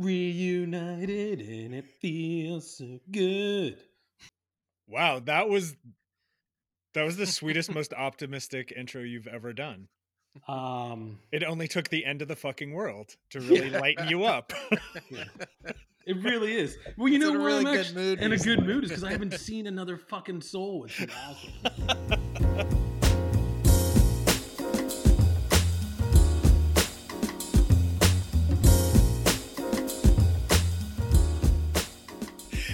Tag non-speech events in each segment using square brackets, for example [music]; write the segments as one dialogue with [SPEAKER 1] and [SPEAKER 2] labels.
[SPEAKER 1] reunited and it feels so good.
[SPEAKER 2] Wow, that was that was the sweetest, [laughs] most optimistic intro you've ever done.
[SPEAKER 1] Um,
[SPEAKER 2] It only took the end of the fucking world to [laughs] really
[SPEAKER 1] Yeah.
[SPEAKER 2] lighten you up.
[SPEAKER 1] yeah. it really is. Well, you
[SPEAKER 3] It's
[SPEAKER 1] know
[SPEAKER 3] in a
[SPEAKER 1] where
[SPEAKER 3] really
[SPEAKER 1] I'm
[SPEAKER 3] good
[SPEAKER 1] actually
[SPEAKER 3] mood
[SPEAKER 1] in a good mood is because I haven't [laughs] seen another fucking soul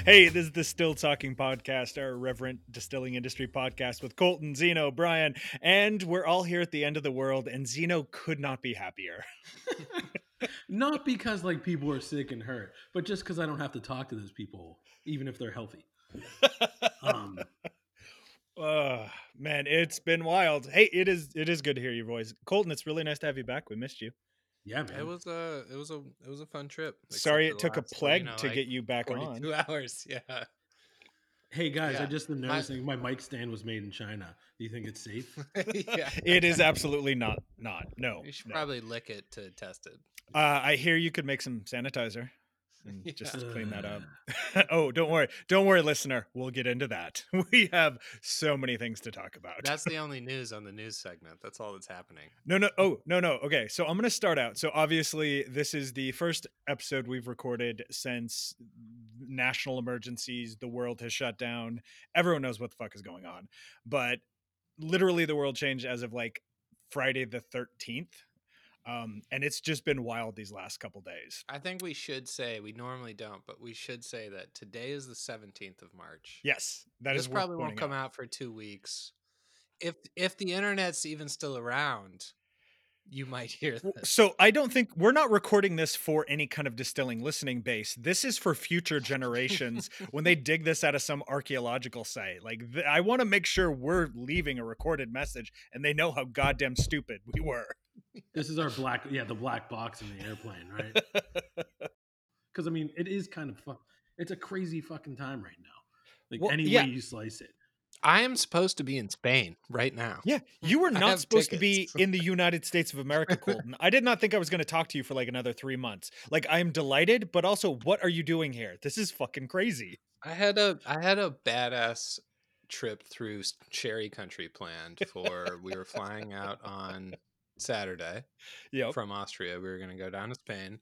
[SPEAKER 2] hey, this is the Still Talking Podcast, our irreverent distilling industry podcast with Colton, Zeno, Brian, and we're all here at the end of the world, and Zeno could not be happier. [laughs]
[SPEAKER 1] Not because like people are sick and hurt, but just because I don't have to talk to those people, even if they're healthy. [laughs] Um,
[SPEAKER 2] Uh, man, it's been wild. Hey, it is it is good to hear your voice. Colton, it's really nice to have you back. We missed you.
[SPEAKER 1] Yeah, man.
[SPEAKER 3] It was a it was a it was a fun trip.
[SPEAKER 2] Sorry it took a
[SPEAKER 3] last,
[SPEAKER 2] plague
[SPEAKER 3] you know,
[SPEAKER 2] to
[SPEAKER 3] like,
[SPEAKER 2] get you back on.
[SPEAKER 3] Two [laughs] hours. Yeah.
[SPEAKER 1] hey guys, I just been
[SPEAKER 3] My-
[SPEAKER 1] noticing my mic stand was made in China. Do you think it's safe? [laughs]
[SPEAKER 3] yeah.
[SPEAKER 2] It is absolutely not not. No.
[SPEAKER 3] You should
[SPEAKER 2] no.
[SPEAKER 3] probably lick it to test it.
[SPEAKER 2] Uh, I hear you could make some sanitizer and [laughs]
[SPEAKER 3] Yeah.
[SPEAKER 2] just clean that up. [laughs] Oh, don't worry. Don't worry, listener. We'll get into that. [laughs] We have so many things to talk about.
[SPEAKER 3] That's the only news on the news segment. That's all that's happening.
[SPEAKER 2] No, no. Oh, no, no. Okay. So I'm going to start out. So obviously, this is the first episode we've recorded since national emergencies. The world has shut down. Everyone knows what the fuck is going on. But literally, the world changed as of like Friday the 13th. Um, and it's just been wild these last couple days.
[SPEAKER 3] I think we should say we normally don't, but we should say that today is the 17th of March.
[SPEAKER 2] Yes, that is
[SPEAKER 3] this
[SPEAKER 2] worth
[SPEAKER 3] probably won't come
[SPEAKER 2] out.
[SPEAKER 3] out for two weeks. If if the internet's even still around, you might hear this.
[SPEAKER 2] So I don't think we're not recording this for any kind of distilling listening base. This is for future generations [laughs] when they dig this out of some archaeological site. Like th- I want to make sure we're leaving a recorded message and they know how goddamn stupid we were.
[SPEAKER 1] this is our black, yeah, the black box in the airplane, right? [laughs] Because I mean, it is kind of fun. It's a crazy fucking time right now. Like
[SPEAKER 2] Well,
[SPEAKER 1] any
[SPEAKER 2] yeah.
[SPEAKER 1] way you slice it.
[SPEAKER 3] I am supposed to be in Spain right now.
[SPEAKER 2] Yeah, hmm, you were not supposed to be in the [laughs] United States of America, Colton. I did not think I was going to talk to you for like another 3 months. Like I am delighted, but also what are you doing here? This is fucking crazy.
[SPEAKER 3] I had a I had a badass trip through Sherry Country planned for we were flying out on Saturday
[SPEAKER 2] Yep.
[SPEAKER 3] from Austria. We were going to go down to Spain,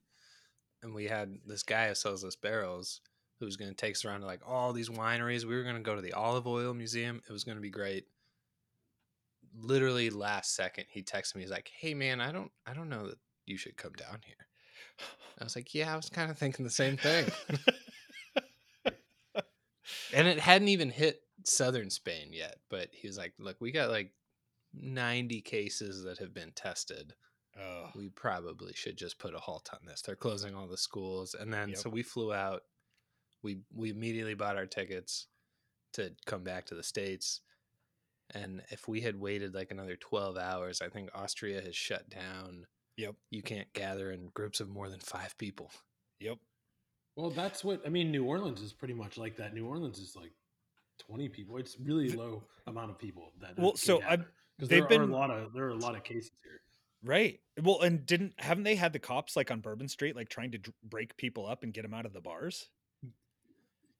[SPEAKER 3] and we had this guy who sells us barrels who was going to take us around to like all these wineries. We were going to go to the olive oil museum. It was going to be great. Literally last second, he texted me. He's like, "Hey man, I don't I don't know that you should come down here." I was like, "Yeah, I was kind of thinking the same thing." [laughs] and it hadn't even hit southern Spain yet. But he was like, "Look, we got like 90 cases that have been tested.
[SPEAKER 2] oh,
[SPEAKER 3] We probably should just put a halt on this. They're closing all the schools." And then
[SPEAKER 2] Yep.
[SPEAKER 3] so we flew out. We we immediately bought our tickets to come back to the states. And if we had waited like another 12 hours, I think Austria has shut down.
[SPEAKER 2] Yep.
[SPEAKER 3] You can't gather in groups of more than five people.
[SPEAKER 2] Yep.
[SPEAKER 1] Well, that's what I mean. New Orleans is pretty much like that. New Orleans is like twenty people. It's really low amount of people that.
[SPEAKER 2] Well, so I-
[SPEAKER 1] because
[SPEAKER 2] they've
[SPEAKER 1] are
[SPEAKER 2] been-
[SPEAKER 1] a lot of there are a lot of cases here.
[SPEAKER 2] Right. Well, and didn't haven't they had the cops like on Bourbon Street like trying to dr- break people up and get them out of the bars?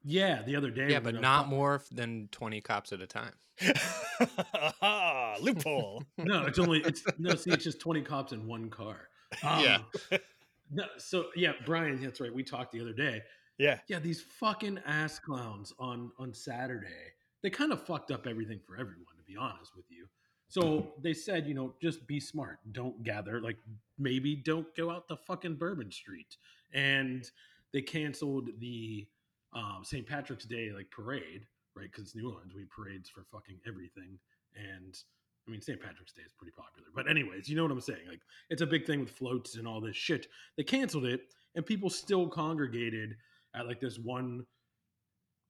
[SPEAKER 1] Yeah, the other day.
[SPEAKER 3] Yeah, but not
[SPEAKER 1] cop-
[SPEAKER 3] more than 20 cops at a time.
[SPEAKER 2] Ah, [laughs] Loophole. [laughs]
[SPEAKER 1] No, it's only it's no. See, it's just twenty cops in one car.
[SPEAKER 3] Yeah.
[SPEAKER 1] No, so yeah, Brian, that's right. We talked the other day.
[SPEAKER 2] yeah.
[SPEAKER 1] Yeah, these fucking ass clowns on on Saturday. They kind of fucked up everything for everyone, to be honest with you. So they said, you know, just be smart. Don't gather. Like maybe don't go out the fucking Bourbon Street. And they canceled the um, St. Patrick's Day like parade, right? Because it's New Orleans. We have parades for fucking everything. And I mean, St. Patrick's Day is pretty popular. But anyways, you know what I'm saying? Like it's a big thing with floats and all this shit. They canceled it, and people still congregated at like this one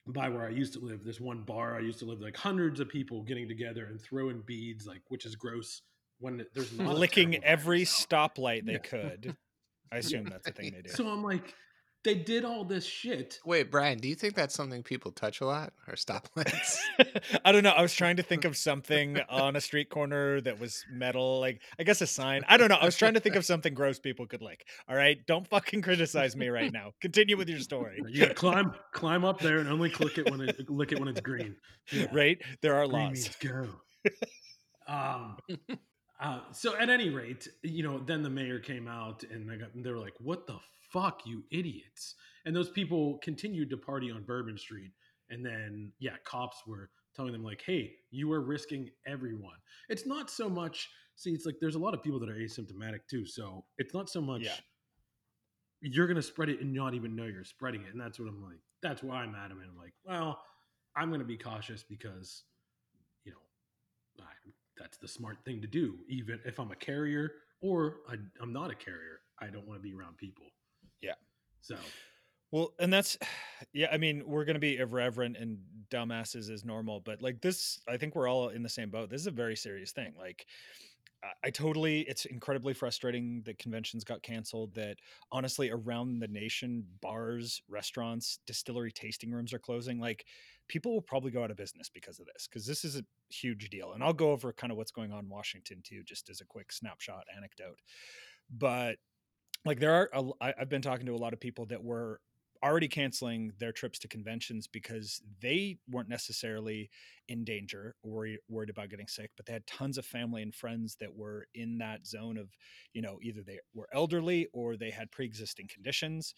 [SPEAKER 1] by where I used to live, this one bar I used to live, like hundreds of people getting together and throwing beads, like which is gross when there's
[SPEAKER 2] Licking every stoplight they
[SPEAKER 1] Yeah.
[SPEAKER 2] could. I assume that's the thing they do.
[SPEAKER 1] So I'm like, they did all this shit.
[SPEAKER 3] Wait, Brian, do you think that's something people touch a lot or stoplights? [laughs]
[SPEAKER 2] I don't know. I was trying to think of something on a street corner that was metal, like I guess a sign. I don't know. I was trying to think of something gross people could lick. All right, don't fucking criticize me right now. Continue with your story.
[SPEAKER 1] You gotta climb climb up there and only click it when it lick it when it's green. Yeah. [laughs]
[SPEAKER 2] Right? There are
[SPEAKER 1] Green
[SPEAKER 2] laws.
[SPEAKER 1] means go. [laughs] um, uh, so at any rate, you know, then the mayor came out and they, got, they were like, "What the fuck, you idiots!" And those people continued to party on Bourbon Street, and then yeah, cops were telling them like, "Hey, you are risking everyone." It's not so much. See, it's like there's a lot of people that are asymptomatic too, so it's not so much.
[SPEAKER 2] Yeah.
[SPEAKER 1] You're gonna spread it and not even know you're spreading it, and that's what I'm like. That's why I'm adamant. I'm like, well, I'm gonna be cautious because, you know, I, that's the smart thing to do. Even if I'm a carrier or I, I'm not a carrier, I don't want to be around people.
[SPEAKER 2] Yeah.
[SPEAKER 1] So
[SPEAKER 2] Well, and that's yeah, I mean, we're going to be irreverent and dumbasses as normal, but like this I think we're all in the same boat. This is a very serious thing. Like I- totally it's incredibly frustrating that conventions got canceled that honestly around the nation bars, restaurants, distillery tasting rooms are closing. Like people will probably go out of business because of this because this is a huge deal. And I'll go over kind of what's going on in Washington too just as a quick snapshot anecdote. But like there are I, have been talking to a lot of people that were already canceling their trips to conventions because they weren't necessarily in danger or worried, about getting sick but they had tons of family and friends that were in that zone of you know either they were elderly or they had pre-existing conditions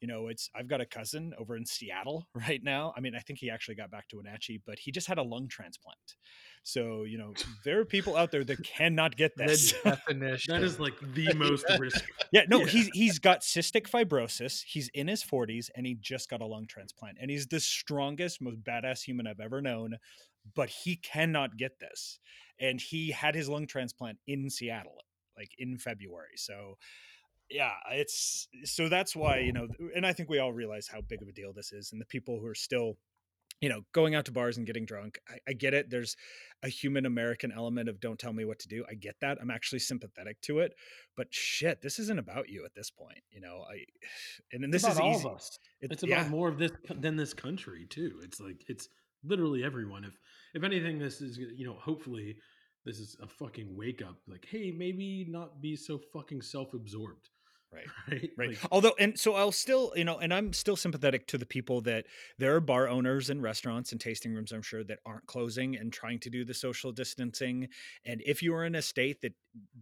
[SPEAKER 2] you know it's i've got a cousin over in seattle [laughs] right now i mean i think he actually got back to wenatchee but he just had a lung transplant so you know there are people out there that cannot get this
[SPEAKER 3] the [laughs] definition.
[SPEAKER 1] that is like the [laughs] most risk.
[SPEAKER 2] yeah, no,
[SPEAKER 1] Yeah.
[SPEAKER 2] he's he's got cystic fibrosis. He's in his 40s and he just got a lung transplant. And he's the strongest, most badass human I've ever known, but he cannot get this. And he had his lung transplant in Seattle like in February. So yeah, it's so that's why, you know, and I think we all realize how big of a deal this is and the people who are still you know, going out to bars and getting drunk. I, I get it. There's a human American element of don't tell me what to do. I get that. I'm actually sympathetic to it. But shit, this isn't about you at this point. You know, I [sighs] and then this is
[SPEAKER 1] all
[SPEAKER 2] easy.
[SPEAKER 1] of us.
[SPEAKER 2] It's,
[SPEAKER 1] It's about
[SPEAKER 2] yeah,
[SPEAKER 1] more of this than this country too. It's like it's literally everyone. If if anything, this is you know hopefully this is a fucking wake up. Like, hey, maybe not be so fucking self absorbed.
[SPEAKER 2] Right. [laughs]
[SPEAKER 1] Right.
[SPEAKER 2] Right.
[SPEAKER 1] Like,
[SPEAKER 2] Although, and so I'll still, you know, and I'm still sympathetic to the people that there are bar owners and restaurants and tasting rooms, I'm sure, that aren't closing and trying to do the social distancing. And if you are in a state that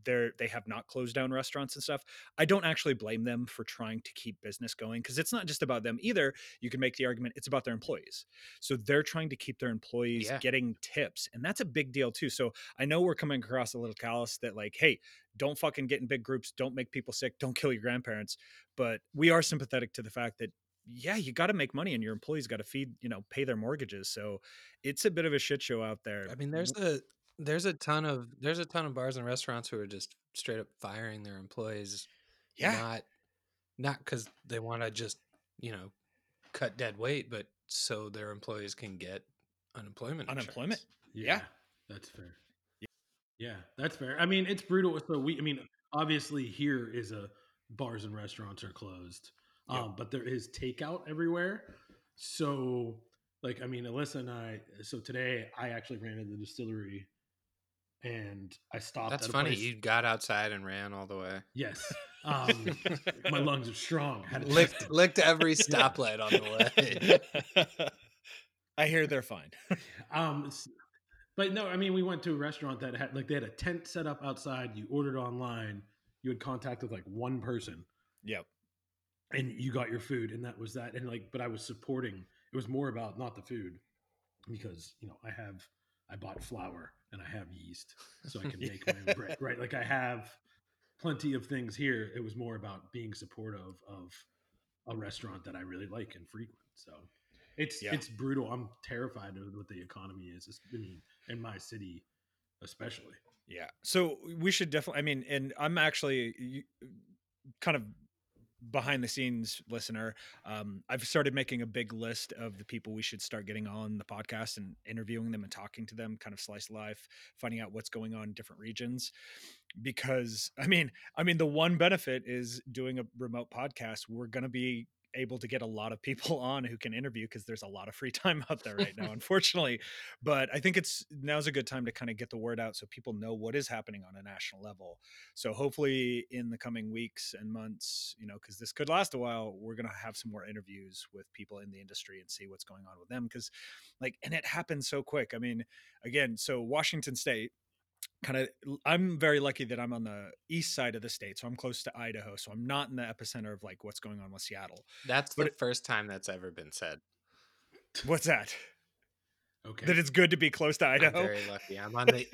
[SPEAKER 2] they're they have not closed down restaurants and stuff, I don't actually blame them for trying to keep business going because it's not just about them either. You can make the argument it's about their employees. So they're trying to keep their employees
[SPEAKER 3] Yeah.
[SPEAKER 2] getting tips, and that's a big deal too. So I know we're coming across a little callous that like, hey, don't fucking get in big groups, don't make people sick, don't kill your grandparents but we are sympathetic to the fact that yeah you got to make money and your employees got to feed you know pay their mortgages so it's a bit of a shit show out there
[SPEAKER 3] I mean, there's a there's a ton of there's a ton of bars and restaurants who are just straight up firing their employees.
[SPEAKER 2] yeah
[SPEAKER 3] Not not because they want to just you know cut dead weight, but so their employees can get unemployment.
[SPEAKER 2] Unemployment?
[SPEAKER 3] insurance.
[SPEAKER 2] Yeah.
[SPEAKER 1] that's fair. Yeah, that's fair. I mean, it's brutal. So we, I mean, obviously here is a bars and restaurants are closed,
[SPEAKER 2] Yep.
[SPEAKER 1] um, but there is takeout everywhere. So, like, I mean, Alyssa and I. So today, I actually ran to the distillery, and I stopped.
[SPEAKER 3] That's
[SPEAKER 1] at
[SPEAKER 3] funny.
[SPEAKER 1] place-
[SPEAKER 3] You got outside and ran all the way.
[SPEAKER 1] Yes, [laughs] um, my lungs are strong. Had
[SPEAKER 3] licked licked every [laughs] stoplight on the way. [laughs]
[SPEAKER 2] i hear they're fine.
[SPEAKER 1] Um, but no, I mean, we went to a restaurant that had like they had a tent set up outside. You ordered online. You had contact with like one person.
[SPEAKER 2] yep
[SPEAKER 1] and you got your food and that was that and like but i was supporting it was more about not the food because you know i have i bought flour and i have yeast so i [laughs] can make my own bread right? Like i have plenty of things here. It was more about being supportive of a restaurant that i really like and frequent so it's
[SPEAKER 2] Yeah.
[SPEAKER 1] it's brutal. I'm terrified of what the economy is It's- i mean in my city especially.
[SPEAKER 2] Yeah. So we should definitely i mean and i'm actually kind of behind the scenes listener um, i've started making a big list of the people we should start getting on the podcast and interviewing them and talking to them kind of slice life finding out what's going on in different regions. Because i mean i mean the one benefit is doing a remote podcast. We're going to be able to get a lot of people [laughs] on who can interview because there's a lot of free [laughs] time out there right now, [laughs] unfortunately. But I think it's now's a good time to kind of get the word out so people know what is happening on a national level. So hopefully in the coming weeks and months, you know, because this could last a while, we're gonna have some more interviews with people in the industry and see what's going on with them. Because, like, and it happens so quick. I mean, again, so Washington State kind of i'm very lucky that i'm on the east side of the state so i'm close to idaho so i'm not in the epicenter of like what's going on with seattle
[SPEAKER 3] That's
[SPEAKER 2] But
[SPEAKER 3] the
[SPEAKER 2] it-
[SPEAKER 3] first time that's ever been said.
[SPEAKER 2] what's that
[SPEAKER 1] Okay.
[SPEAKER 2] that it's good to be close to
[SPEAKER 3] I'm
[SPEAKER 2] idaho
[SPEAKER 3] very lucky. I'm on the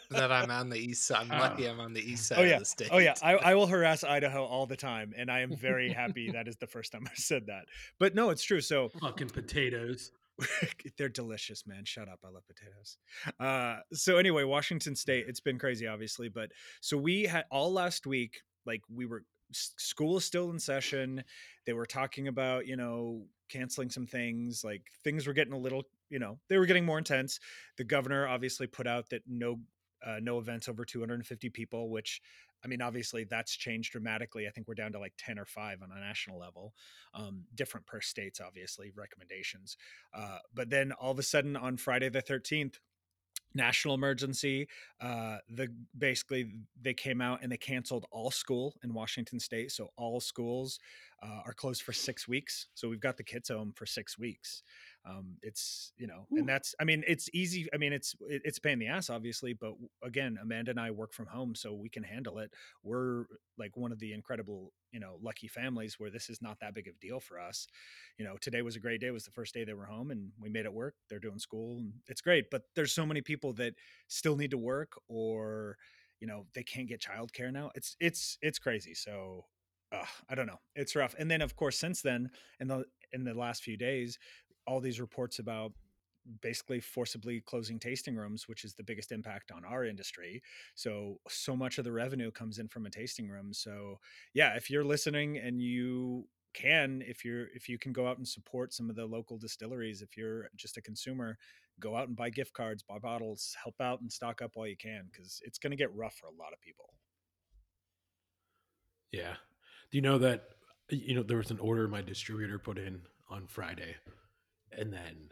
[SPEAKER 3] [laughs] that I'm on the east side. I'm ah. lucky I'm on the east side
[SPEAKER 2] oh yeah
[SPEAKER 3] of the state.
[SPEAKER 2] oh yeah I, I will [laughs] harass idaho all the time and i am very happy [laughs] that is the first time i said that but no it's true so
[SPEAKER 1] Fucking potatoes. [laughs]
[SPEAKER 2] they're delicious man. Shut up. I love potatoes. Uh so anyway washington state it's been crazy obviously but so we had all last week like we were school is still in session. They were talking about you know canceling some things like things were getting a little you know they were getting more intense. The governor obviously put out that no uh, no events over 250 people which i mean obviously that's changed dramatically. I think we're down to like 10 or 5 on a national level um, different per states obviously recommendations. Uh, but then all of a sudden on friday the 13th national emergency uh the basically they came out and they canceled all school in washington state so all schools uh, are closed for six weeks so we've got the kids home for six weeks. Um it's you know
[SPEAKER 1] Ooh.
[SPEAKER 2] and that's i mean it's easy i mean it's it, it's pain in the ass obviously but again amanda and i work from home so we can handle it. We're like one of the incredible you know lucky families where this is not that big of a deal for us. You know today was a great day it was the first day they were home and we made it work they're doing school and it's great but there's so many people that still need to work or you know they can't get childcare now it's it's it's crazy so uh, i don't know it's rough. And then of course since then in the in the last few days all these reports about basically forcibly closing tasting rooms which is the biggest impact on our industry. So so much of the revenue comes in from a tasting room. So yeah if you're listening and you can if you're if you can go out and support some of the local distilleries if you're just a consumer go out and buy gift cards buy bottles help out and stock up while you can because it's going to get rough for a lot of people.
[SPEAKER 1] Yeah. Do you know that you know there was an order my distributor put in on Friday and then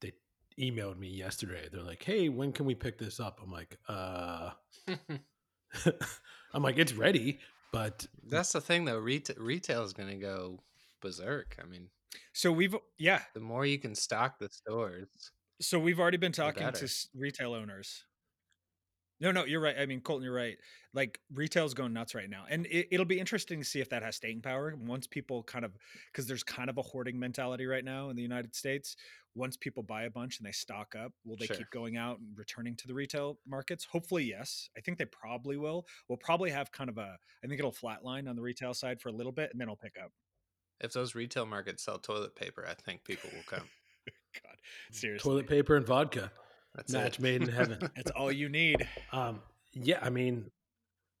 [SPEAKER 1] they emailed me yesterday. They're like, "Hey, when can we pick this up?" I'm like, "Uh [laughs] [laughs] I'm like, "It's ready, but
[SPEAKER 3] That's the thing though. Retail retail is going to go berserk. I mean,
[SPEAKER 2] so we've yeah
[SPEAKER 3] the more you can stock the stores,
[SPEAKER 2] so we've already been talking to retail owners no no you're right i mean colton you're right like retail's going nuts right now and it, it'll be interesting to see if that has staying power once people kind of because there's kind of a hoarding mentality right now in the united states once people buy a bunch and they stock up will they
[SPEAKER 3] Sure.
[SPEAKER 2] keep going out and returning to the retail markets? Hopefully yes i think they probably will. We'll probably have kind of a i think it'll flatline on the retail side for a little bit and then it'll pick up.
[SPEAKER 3] If those retail markets sell toilet paper, I think people will come. [laughs]
[SPEAKER 2] god seriously.
[SPEAKER 1] Toilet paper and vodka,
[SPEAKER 3] That's
[SPEAKER 1] match
[SPEAKER 3] it.
[SPEAKER 1] made in heaven."
[SPEAKER 2] that's all you need
[SPEAKER 1] um yeah, I mean,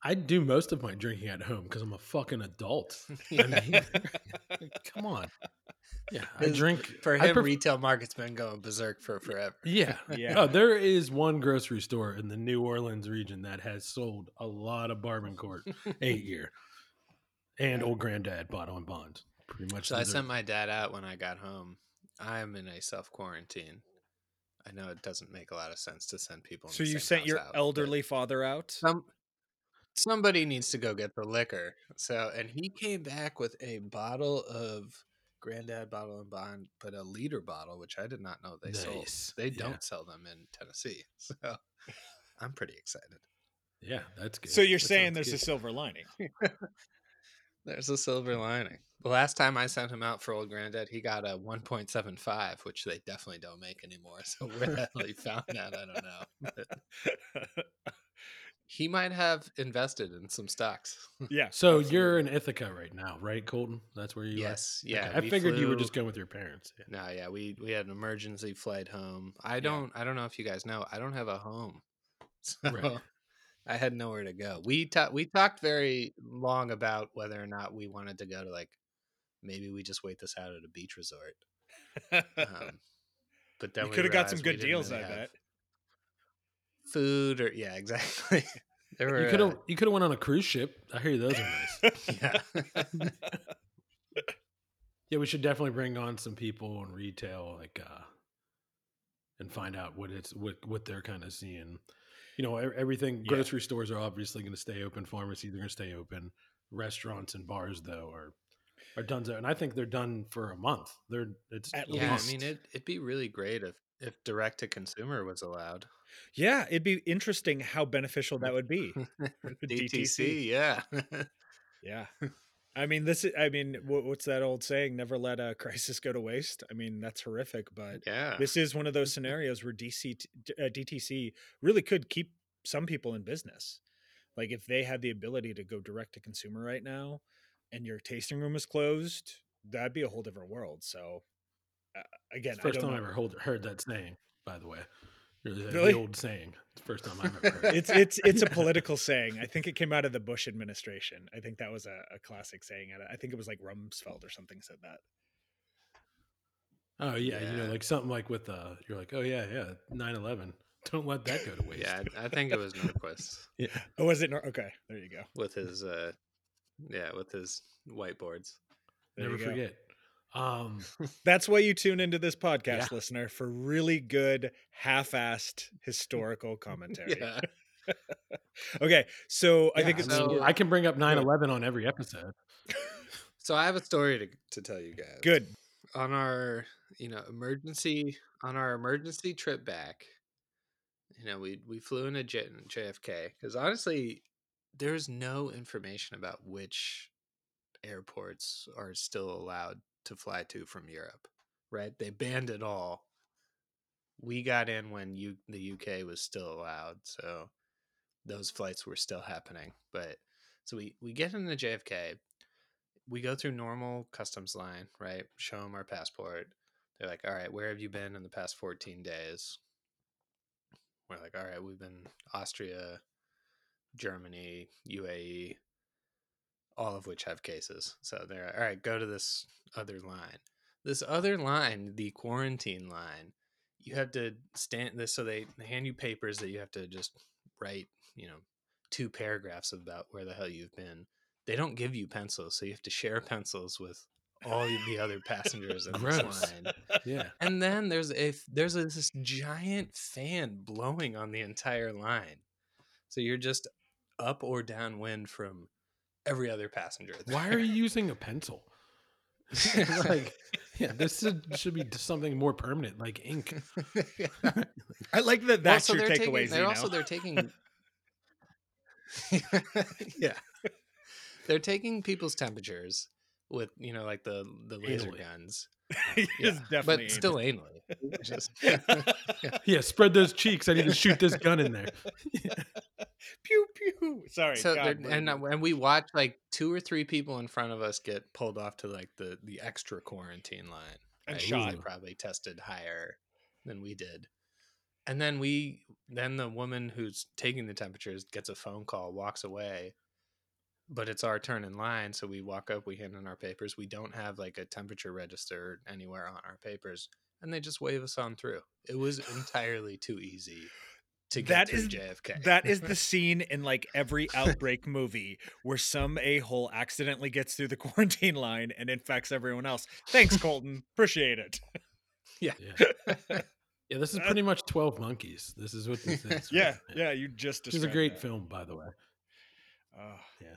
[SPEAKER 1] I do most of my drinking at home because I'm a fucking adult. [laughs] [laughs] I mean, [laughs] come on. Yeah, I drink
[SPEAKER 3] For him,
[SPEAKER 1] pref-
[SPEAKER 3] retail market's been going berserk for forever.
[SPEAKER 1] Yeah.
[SPEAKER 2] Yeah.
[SPEAKER 1] Oh, there is one grocery store in the New Orleans region that has sold a lot of Bourbon Court eight year and old granddad bottled in bond. Pretty much.
[SPEAKER 3] So I sent my dad out when I got home. I'm in a self quarantine. I know it doesn't make a lot of sense to send people.
[SPEAKER 2] so you sent your
[SPEAKER 3] out,
[SPEAKER 2] elderly father out
[SPEAKER 3] Some somebody needs to go get the liquor. So and he came back with a bottle of Granddad bottled in bond, but a liter bottle, which I did not know they sold.
[SPEAKER 1] Nice.
[SPEAKER 3] They don't sell them in Tennessee, [laughs] so I'm pretty excited.
[SPEAKER 1] Yeah, that's good.
[SPEAKER 2] so you're
[SPEAKER 1] That
[SPEAKER 2] saying [laughs] there's a silver lining
[SPEAKER 3] There's a silver lining. The last time I sent him out for old granddad, he got a 1.75, which they definitely don't make anymore. [laughs] So where the hell he found that, I don't know. But he might have invested in some stocks. [laughs]
[SPEAKER 2] yeah
[SPEAKER 1] So
[SPEAKER 2] absolutely.
[SPEAKER 1] you're in Ithaca right now, right, Colton? That's where you
[SPEAKER 3] yes,
[SPEAKER 1] are.
[SPEAKER 3] yeah.
[SPEAKER 1] Okay, I
[SPEAKER 3] we
[SPEAKER 1] figured you were just going with your parents. Yeah.
[SPEAKER 3] No, yeah, we we had an emergency flight home. I don't I don't know if you guys know. I don't have a home. [laughs] So
[SPEAKER 1] Right.
[SPEAKER 3] I had nowhere to go. We ta- we talked very long about whether or not we wanted to go to like maybe we just wait this out at a beach resort. [laughs] Um, but then
[SPEAKER 2] you
[SPEAKER 3] we
[SPEAKER 2] could have got some good deals
[SPEAKER 3] really
[SPEAKER 2] i bet
[SPEAKER 3] Food or yeah, [laughs] exactly. there were
[SPEAKER 1] You could have
[SPEAKER 3] uh,
[SPEAKER 1] you could have went on a cruise ship. I hear those are nice. [laughs]
[SPEAKER 3] yeah.
[SPEAKER 1] Yeah, we should definitely bring on some people in retail, like, uh, and find out what it's what what they're kind of seeing. You know, e- everything.
[SPEAKER 2] Yeah.
[SPEAKER 1] Grocery stores are obviously going to stay open. Pharmacies are going to stay open. Restaurants and bars, though, are are done. So and I think they're done for a month. They're it's
[SPEAKER 2] At
[SPEAKER 1] a
[SPEAKER 3] Yeah,
[SPEAKER 1] month.
[SPEAKER 3] I mean, it, it'd be really great if, if direct to consumer was allowed.
[SPEAKER 2] Yeah, it'd be interesting how beneficial that would be. [laughs]
[SPEAKER 3] DTC, yeah. [laughs]
[SPEAKER 2] Yeah. I mean, this is, I mean, what's that old saying? Never let a crisis go to waste. I mean, that's horrific, but
[SPEAKER 3] yeah.
[SPEAKER 2] this is one of those [laughs] scenarios where DC, uh, DTC really could keep some people in business. Like if they had the ability to go direct to consumer right now and your tasting room is closed, that'd be a whole different world. So uh, again,
[SPEAKER 1] first
[SPEAKER 2] I don't
[SPEAKER 1] time I ever hold, heard that saying. By the way, the, the
[SPEAKER 2] Really?
[SPEAKER 1] old saying. It's the first time I've ever heard. it.
[SPEAKER 2] it's it's it's a political saying. I think it came out of the Bush administration. I think that was a, a classic saying. I think it was like Rumsfeld or something said that.
[SPEAKER 1] Oh yeah, you know, like something like with uh, you're like, oh yeah, yeah, 9-11. Don't let that go to [laughs] waste.
[SPEAKER 3] yeah, I I think it was Norquist [laughs]
[SPEAKER 1] yeah.
[SPEAKER 2] Oh, was it? Nor- Okay, there you go.
[SPEAKER 3] with his, uh, yeah, with his whiteboards.
[SPEAKER 2] There
[SPEAKER 1] Never forget. Um, [laughs]
[SPEAKER 2] That's why you tune into this podcast,
[SPEAKER 1] Yeah.
[SPEAKER 2] listener, for really good, half-assed historical commentary.
[SPEAKER 3] Yeah. [laughs]
[SPEAKER 2] okay, so I think it's
[SPEAKER 3] So-
[SPEAKER 1] I can bring up 9-11 on every episode. [laughs]
[SPEAKER 3] So I have a story to, to tell you guys.
[SPEAKER 2] good.
[SPEAKER 3] on our you know emergency on our emergency trip back you know we we flew into J- jfk because honestly there's no information about which airports are still allowed to fly to from europe right they banned it all we got in when the uk was still allowed so those flights were still happening but so we we get into jfk we go through normal customs line, right? Show them our passport. They're like, "All right, where have you been in the past 14 days?" We're like, "All right, we've been Austria, Germany, UAE, all of which have cases." So they're all right, go to this other line. This other line, the quarantine line, you have to stand this so they they hand you papers that you have to just write, you know, two paragraphs about where the hell you've been they don't give you pencils, so you have to share [laughs] pencils with all the other passengers in this line.
[SPEAKER 1] Yeah.
[SPEAKER 3] And then there's a there's a, this giant fan blowing on the entire line, so you're just up or downwind from every other passenger. [laughs]
[SPEAKER 1] Why are you using a pencil? [laughs] like, yeah, this should, should be something more permanent, like ink. [laughs]
[SPEAKER 2] I like that.
[SPEAKER 3] Well,
[SPEAKER 2] That's
[SPEAKER 3] so
[SPEAKER 2] your
[SPEAKER 3] they're
[SPEAKER 2] takeaway.
[SPEAKER 3] they're also they're taking yeah they're taking people's temperatures with you know like the the laser
[SPEAKER 1] Anally.
[SPEAKER 3] guns yeah,
[SPEAKER 2] definitely
[SPEAKER 3] but still anally Just-
[SPEAKER 1] Yeah, spread those cheeks. I need to shoot this gun in there. [laughs]
[SPEAKER 2] pew pew. Sorry.
[SPEAKER 3] so
[SPEAKER 2] God,
[SPEAKER 3] and and we watch like two or three people in front of us get pulled off to like the the extra quarantine line
[SPEAKER 2] And
[SPEAKER 3] right?
[SPEAKER 2] shot.
[SPEAKER 3] They probably tested higher than we did and then we then the woman who's taking the temperatures gets a phone call walks away but it's our turn in line so we walk up we hand in our papers we don't have like a temperature register anywhere on our papers and they just wave us on through it was entirely too easy to get
[SPEAKER 2] That
[SPEAKER 3] through
[SPEAKER 2] is-
[SPEAKER 3] jfk [laughs]
[SPEAKER 2] That is the [laughs] scene in like every outbreak movie where some a hole accidentally gets through the [laughs] quarantine line and infects everyone else. Thanks, Colton. Appreciate it.
[SPEAKER 1] Yeah. Yeah, this is pretty much 12 Monkeys. This is what this is.
[SPEAKER 2] Yeah, yeah. You just
[SPEAKER 1] This is a great
[SPEAKER 2] that.
[SPEAKER 1] film, by the way.
[SPEAKER 2] Oh.
[SPEAKER 1] Yeah.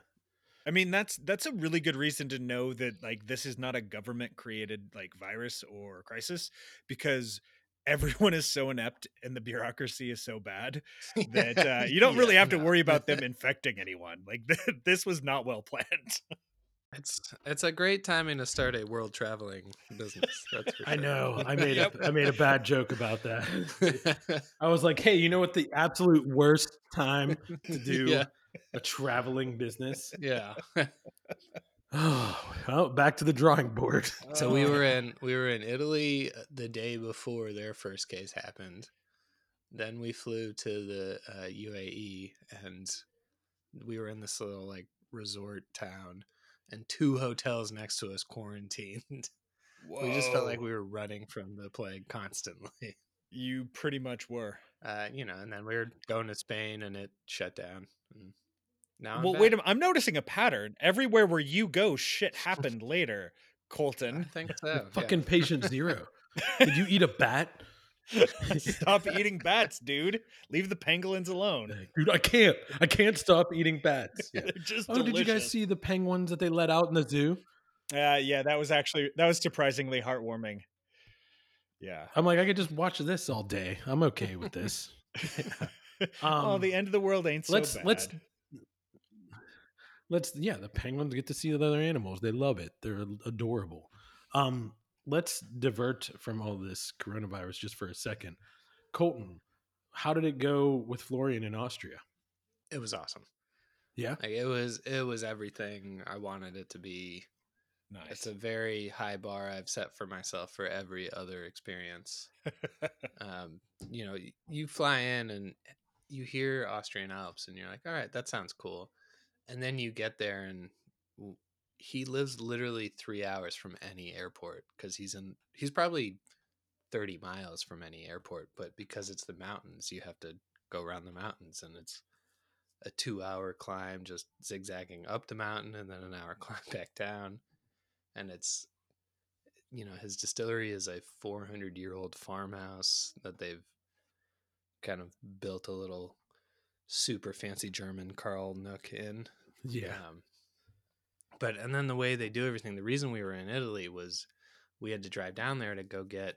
[SPEAKER 2] I mean that's that's a really good reason to know that like this is not a government created like virus or crisis because everyone is so inept and the bureaucracy is so bad [laughs] that uh, you don't
[SPEAKER 3] Yeah,
[SPEAKER 2] really have to worry [laughs] about them infecting anyone. Like [laughs] this was not well planned.
[SPEAKER 3] It's it's a great timing to start a world traveling business. That's for
[SPEAKER 1] I know. I made
[SPEAKER 2] Yep.
[SPEAKER 1] a I made a bad joke about that. I was like, "Hey, you know what the absolute worst time to do
[SPEAKER 3] Yeah.
[SPEAKER 1] a traveling business?"
[SPEAKER 3] yeah. [sighs]
[SPEAKER 1] Oh, well, back to the drawing board. [laughs]
[SPEAKER 3] So we
[SPEAKER 2] Oh.
[SPEAKER 3] were in we were in Italy uh, the day before their first case happened. Then we flew to the uh, UAE and we were in this little like resort town and two hotels next to us quarantined. [laughs] We just felt like we were running from the plague constantly. [laughs]
[SPEAKER 2] you pretty much were.
[SPEAKER 3] Uh, you know, and then we were going to Spain and it shut down. And now I'm
[SPEAKER 2] well, wait a minute. I'm noticing a pattern. Everywhere where you go, shit happened later.
[SPEAKER 3] I
[SPEAKER 2] Colton.
[SPEAKER 3] think so. yeah.
[SPEAKER 1] Fucking patient zero. Did you eat a bat? [laughs]
[SPEAKER 2] Stop eating bats, dude. Leave the pangolins alone.
[SPEAKER 1] Dude, I can't. I can't stop eating bats. [laughs] Yeah.
[SPEAKER 2] Just
[SPEAKER 1] Oh, did you guys see the penguins that they let out in the zoo?
[SPEAKER 2] Uh, yeah, that was actually that was surprisingly heartwarming. Yeah.
[SPEAKER 1] I'm like, I could just watch this all day. I'm okay with this.
[SPEAKER 2] oh, [laughs]
[SPEAKER 1] Um,
[SPEAKER 2] the end of the world ain't so
[SPEAKER 1] let's
[SPEAKER 2] bad.
[SPEAKER 1] let's let's yeah, the penguins get to see the other animals. They love it. They're adorable. Um, let's divert from all this coronavirus just for a second. Colton, how did it go with Florian in Austria?
[SPEAKER 3] It was awesome.
[SPEAKER 1] Yeah.
[SPEAKER 3] Like it was it was everything I wanted it to be.
[SPEAKER 2] nice.
[SPEAKER 3] It's a very high bar I've set for myself for every other experience. [laughs] um, you know, you fly in and you hear Austrian Alps and you're like, all right, that sounds cool. And then you get there and he lives literally three hours from any airport because he's in, he's probably 30 miles from any airport, but because it's the mountains, you have to go around the mountains and it's a two hour climb just zigzagging up the mountain and then an hour [laughs] climb back down. And it's you know his distillery is a 400 year old farmhouse that they've kind of built a little super fancy german carl nook in
[SPEAKER 1] Yeah.
[SPEAKER 3] um, but and then the way they do everything the reason we were in italy was we had to drive down there to go get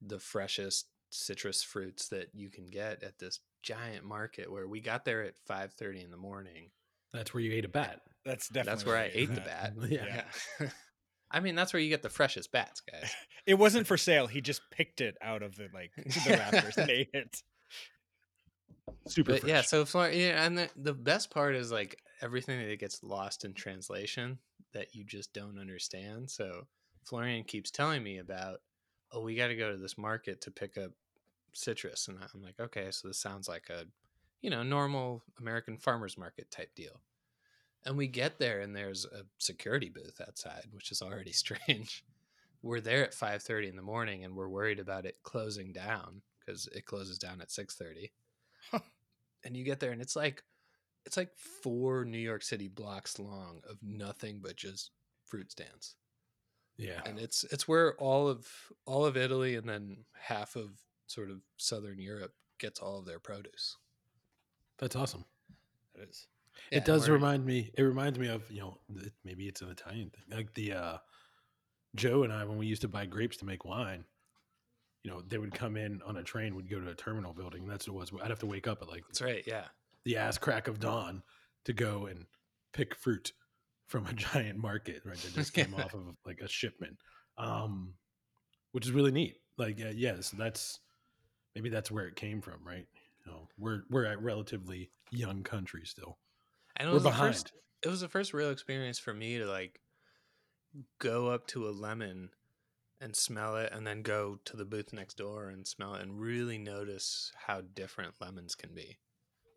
[SPEAKER 3] the freshest citrus fruits that you can get at this giant market where we got there at 5.30 in the morning
[SPEAKER 1] That's where you ate a bat.
[SPEAKER 2] That's definitely
[SPEAKER 3] that's where i
[SPEAKER 2] right.
[SPEAKER 3] ate the bat
[SPEAKER 1] Yeah.
[SPEAKER 3] yeah. [laughs] i mean that's where you get the freshest bats guys [laughs]
[SPEAKER 2] It wasn't for sale. He just picked it out of the like the rafters and [laughs] ate it.
[SPEAKER 1] Super
[SPEAKER 3] but yeah, so yeah, and the, the best part is like everything that gets lost in translation that you just don't understand. So Florian keeps telling me about, oh, we got to go to this market to pick up citrus, and I'm like, okay, so this sounds like a, you know, normal American farmers market type deal. And we get there, and there's a security booth outside, which is already [laughs] strange. We're there at 5:30 in the morning, and we're worried about it closing down because it closes down at 6:30 and you get there and it's like it's like four New York City blocks long of nothing but just fruit stands.
[SPEAKER 1] yeah.
[SPEAKER 3] And it's it's where all of all of Italy and then half of sort of southern Europe gets all of their produce.
[SPEAKER 1] That's awesome.
[SPEAKER 2] That is.
[SPEAKER 3] Yeah,
[SPEAKER 1] it does remind me it reminds me of you know maybe it's an italian thing like the uh joe and i when we used to buy grapes to make wine you know they would come in on a train we'd go to a terminal building and that's what it was. I'd have to wake up at like
[SPEAKER 3] That's right, yeah.
[SPEAKER 1] the ass crack of dawn to go and pick fruit from a [laughs] giant market right that just came off [laughs] of like a shipment. Um which is really neat. Like uh, yeah so that's maybe that's where it came from right? You know we're we're a relatively young country still.
[SPEAKER 3] And it
[SPEAKER 1] we're
[SPEAKER 3] was the
[SPEAKER 1] behind.
[SPEAKER 3] first it was the first real experience for me to like go up to a lemon and smell it and then go to the booth next door and smell it and really notice how different lemons can be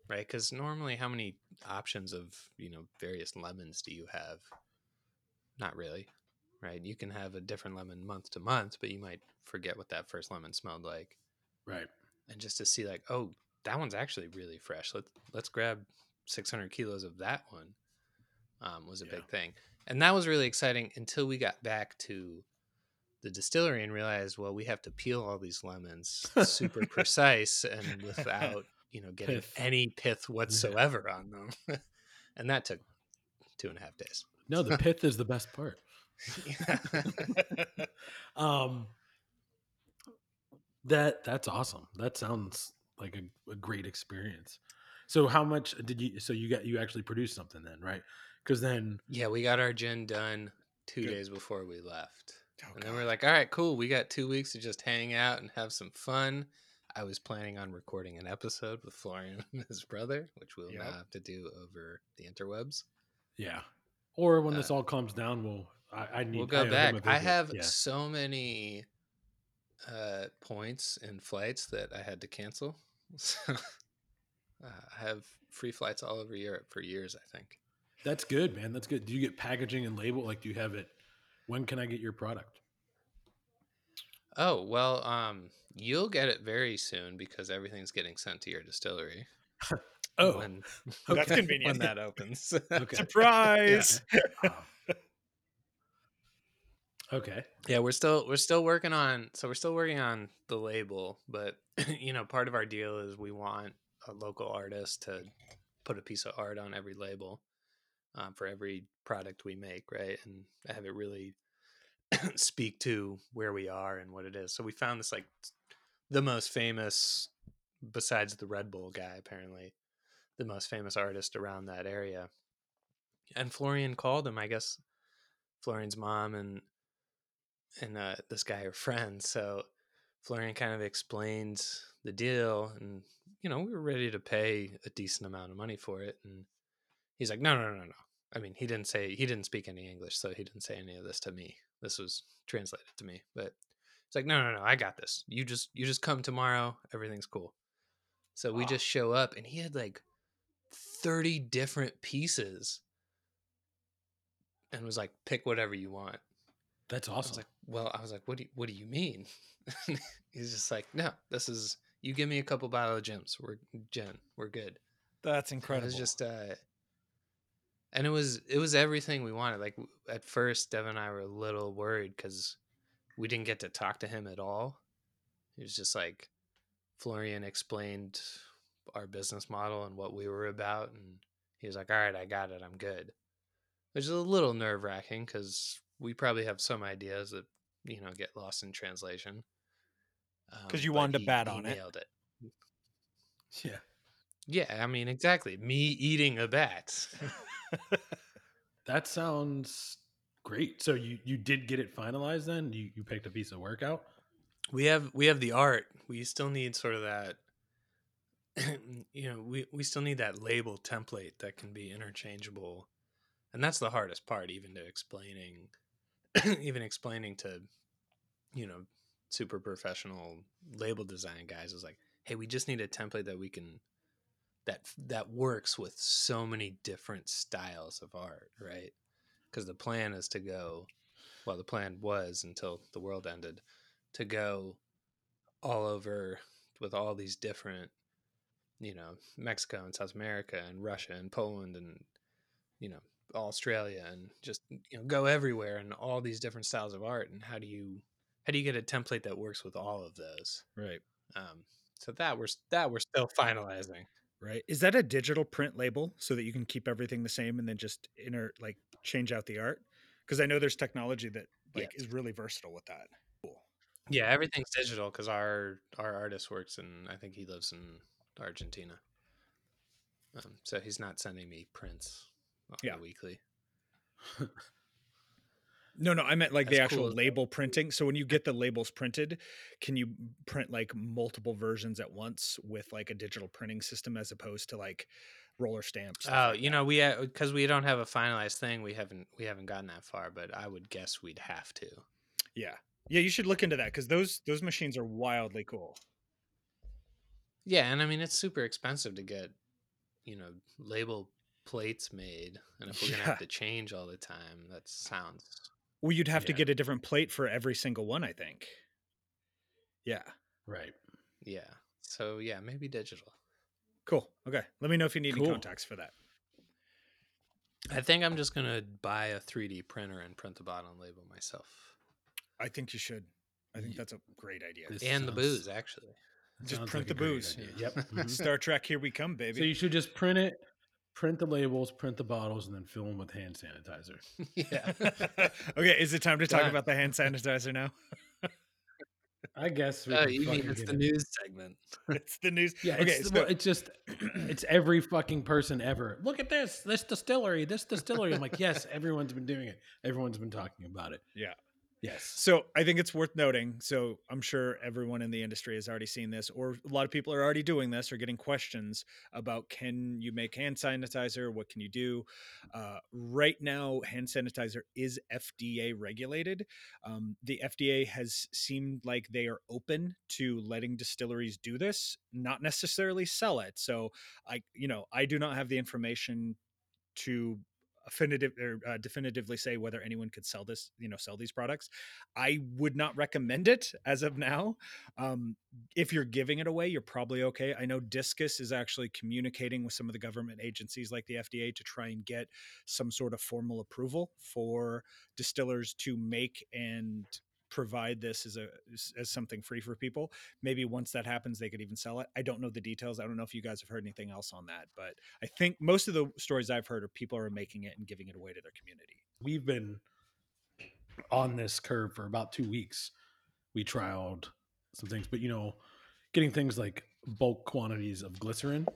[SPEAKER 3] right? Because normally how many options of you know various lemons do you have? Not really right? You can have a different lemon month to month but you might forget what that first lemon smelled like.
[SPEAKER 1] Right.
[SPEAKER 3] And just to see like oh that one's actually really fresh. Let's let's grab 600 kilos of that one um, was a
[SPEAKER 1] Yeah.
[SPEAKER 3] big thing. And that was really exciting until we got back to the distillery and realized well we have to peel all these lemons super [laughs] precise and without you know getting
[SPEAKER 1] Pith.
[SPEAKER 3] any pith whatsoever on them [laughs] and that took two and a half days
[SPEAKER 1] No, the [laughs] pith is the best part. Um, that that's awesome. That sounds like a, a great experience. So, how much did you? So you got you actually produced something then, right? Because then,
[SPEAKER 3] yeah we got our gin done two
[SPEAKER 2] Good.
[SPEAKER 3] days before we left
[SPEAKER 2] Oh,
[SPEAKER 3] and then we're like, all right, cool. We got two weeks to just hang out and have some fun. I was planning on recording an episode with Florian [laughs] and his brother, which we'll now
[SPEAKER 2] Yep.
[SPEAKER 3] have to do over the interwebs.
[SPEAKER 1] yeah. Or when this
[SPEAKER 3] Uh,
[SPEAKER 1] all calms down, we'll I, I need.
[SPEAKER 3] we'll go
[SPEAKER 1] him
[SPEAKER 3] back. I have
[SPEAKER 1] Yeah.
[SPEAKER 3] so many uh, points in flights that I had to cancel. [laughs] So, uh, I have free flights all over Europe for years, I think.
[SPEAKER 1] That's good, man. That's good. Do you get packaging and label? Like, do you have it? When can I get your product?
[SPEAKER 3] Oh, well, um, you'll get it very soon because everything's getting sent to your distillery. [laughs]
[SPEAKER 1] Oh,
[SPEAKER 3] when, [laughs] [laughs]
[SPEAKER 2] That's convenient.
[SPEAKER 3] when that opens.
[SPEAKER 1] Okay.
[SPEAKER 2] Surprise!
[SPEAKER 1] Okay.
[SPEAKER 3] Yeah, we're still we're still working on so we're still working on the label, but you know, part of our deal is we want a local artist to put a piece of art on every label um, for every product we make, right? And have it really [coughs] speak to where we are and what it is. So we found this like the most famous besides the Red Bull guy apparently, the most famous artist around that area. And Florian called him, I guess Florian's mom and and uh, this guy are friends. So Florian kind of explained the deal, and you know we were ready to pay a decent amount of money for it. And he's like, "No, no, no, no." I mean, he didn't say he didn't speak any English, so he didn't say any of this to me. This was translated to me, but it's like, "No, no, no, I got this. You just you just come tomorrow. Everything's cool." So we
[SPEAKER 1] Wow.
[SPEAKER 3] just show up, and he had like thirty different pieces, and was like, "Pick whatever you want."
[SPEAKER 1] That's
[SPEAKER 3] I was
[SPEAKER 1] awesome.
[SPEAKER 3] like, well, I was like, what do you, what do you mean? [laughs] He's just like, no, this is you give me a couple bottle of gems, we're gin, we're good.
[SPEAKER 2] That's incredible.
[SPEAKER 3] It was just, uh, and it was it was everything we wanted. Like at first, Devin and I were a little worried because we didn't get to talk to him at all. He was just like, Florian explained our business model and what we were about, and he was like, all right, I got it, I'm good. Which is a little nerve wracking because we probably have some ideas that you know get lost in translation.
[SPEAKER 2] Um, 'Cause you
[SPEAKER 3] but
[SPEAKER 2] wanted to
[SPEAKER 3] he-
[SPEAKER 2] bat
[SPEAKER 3] he
[SPEAKER 2] on it.
[SPEAKER 3] nailed it.
[SPEAKER 1] yeah.
[SPEAKER 3] Yeah, I mean exactly. Me eating a bat. [laughs] [laughs]
[SPEAKER 1] That sounds great. So you you did get it finalized then? You you picked a piece of work out?
[SPEAKER 3] we have we have the art. We still need sort of that. [clears throat] you know, we we still need that label template that can be interchangeable, and that's the hardest part. Even to explaining, [clears throat] even explaining to, you know, super professional label design guys is like, hey, we just need a template that we can that that works with so many different styles of art, right? Because the plan is to go, well, the plan was until the world ended, to go all over with all these different, you know, Mexico and South America and Russia and Poland and you know Australia and just you know go everywhere and all these different styles of art and how do you how do you get a template that works with all of those?
[SPEAKER 2] right.
[SPEAKER 3] Um, so that we're that we're still finalizing.
[SPEAKER 2] Right. Is that a digital print label so that you can keep everything the same and then just inner like change out the art? Because I know there's technology that like is really versatile with that. Cool.
[SPEAKER 3] Yeah, everything's digital because our our artist works and I think he lives in Argentina. Um, so he's not sending me prints
[SPEAKER 2] Yeah.
[SPEAKER 3] weekly. [laughs]
[SPEAKER 2] No, no, I meant like the actual
[SPEAKER 3] cool
[SPEAKER 2] label printing. So when you get the labels printed, can you print like multiple versions at once with like a digital printing system as opposed to like roller stamps?
[SPEAKER 3] Oh,
[SPEAKER 2] like
[SPEAKER 3] you
[SPEAKER 2] that?
[SPEAKER 3] know, we because we don't have a finalized thing, we haven't we haven't gotten that far, but I would guess we'd have to.
[SPEAKER 2] Yeah. Yeah, you should look into that because those those machines are wildly cool.
[SPEAKER 3] Yeah, and I mean it's super expensive to get, you know, label plates made, and if we're gonna have to change all the time, that sounds
[SPEAKER 2] Well, you'd have to get a different plate for every single one, I think. Yeah.
[SPEAKER 1] Right.
[SPEAKER 3] yeah. So yeah, maybe digital.
[SPEAKER 2] Cool. Okay. Let me know if you need any contacts for that.
[SPEAKER 3] I think I'm just gonna buy a 3D printer and print the bottom label myself,
[SPEAKER 2] I think you should. I think that's a great idea.
[SPEAKER 1] This
[SPEAKER 3] and the booze actually.
[SPEAKER 2] Just print
[SPEAKER 1] like
[SPEAKER 2] the booze. [laughs]
[SPEAKER 1] Yep. mhm.
[SPEAKER 2] Star Trek, here we come, baby.
[SPEAKER 1] So you should just print it, print the labels, print the bottles, and then fill them with hand sanitizer. [laughs]
[SPEAKER 3] yeah. [laughs]
[SPEAKER 2] okay, is it time to talk
[SPEAKER 3] Done.
[SPEAKER 2] about the hand sanitizer now?
[SPEAKER 1] I guess. We
[SPEAKER 3] Oh, you mean it's the
[SPEAKER 1] it.
[SPEAKER 3] news segment? [laughs]
[SPEAKER 2] it's the news.
[SPEAKER 1] Yeah,
[SPEAKER 2] okay,
[SPEAKER 1] it's,
[SPEAKER 2] so-
[SPEAKER 1] well, it's just [clears throat] it's every fucking person ever. Look at this, this distillery, this distillery. I'm like, yes, everyone's been doing it. Everyone's been talking about it.
[SPEAKER 2] Yeah.
[SPEAKER 1] Yes.
[SPEAKER 2] So I think it's worth noting. So I'm sure everyone in the industry has already seen this, or a lot of people are already doing this or getting questions about can you make hand sanitizer? What can you do? Uh, right now, hand sanitizer is FDA regulated. Um, the FDA has seemed like they are open to letting distilleries do this, not necessarily sell it. So I, you know, I do not have the information to definitive or uh, definitively say whether anyone could sell this, you know, sell these products. I would not recommend it as of now. Um, if you're giving it away, you're probably okay. I know Discus is actually communicating with some of the government agencies like the FDA to try and get some sort of formal approval for distillers to make and provide this as a as something free for people. Maybe once that happens, they could even sell it. I don't know the details. I don't know if you guys have heard anything else on that, but I think most of the stories I've heard are people are making it and giving it away to their community.
[SPEAKER 1] We've been on this curve for about two weeks. We trialed some things, but you know, getting things like bulk quantities of glycerin,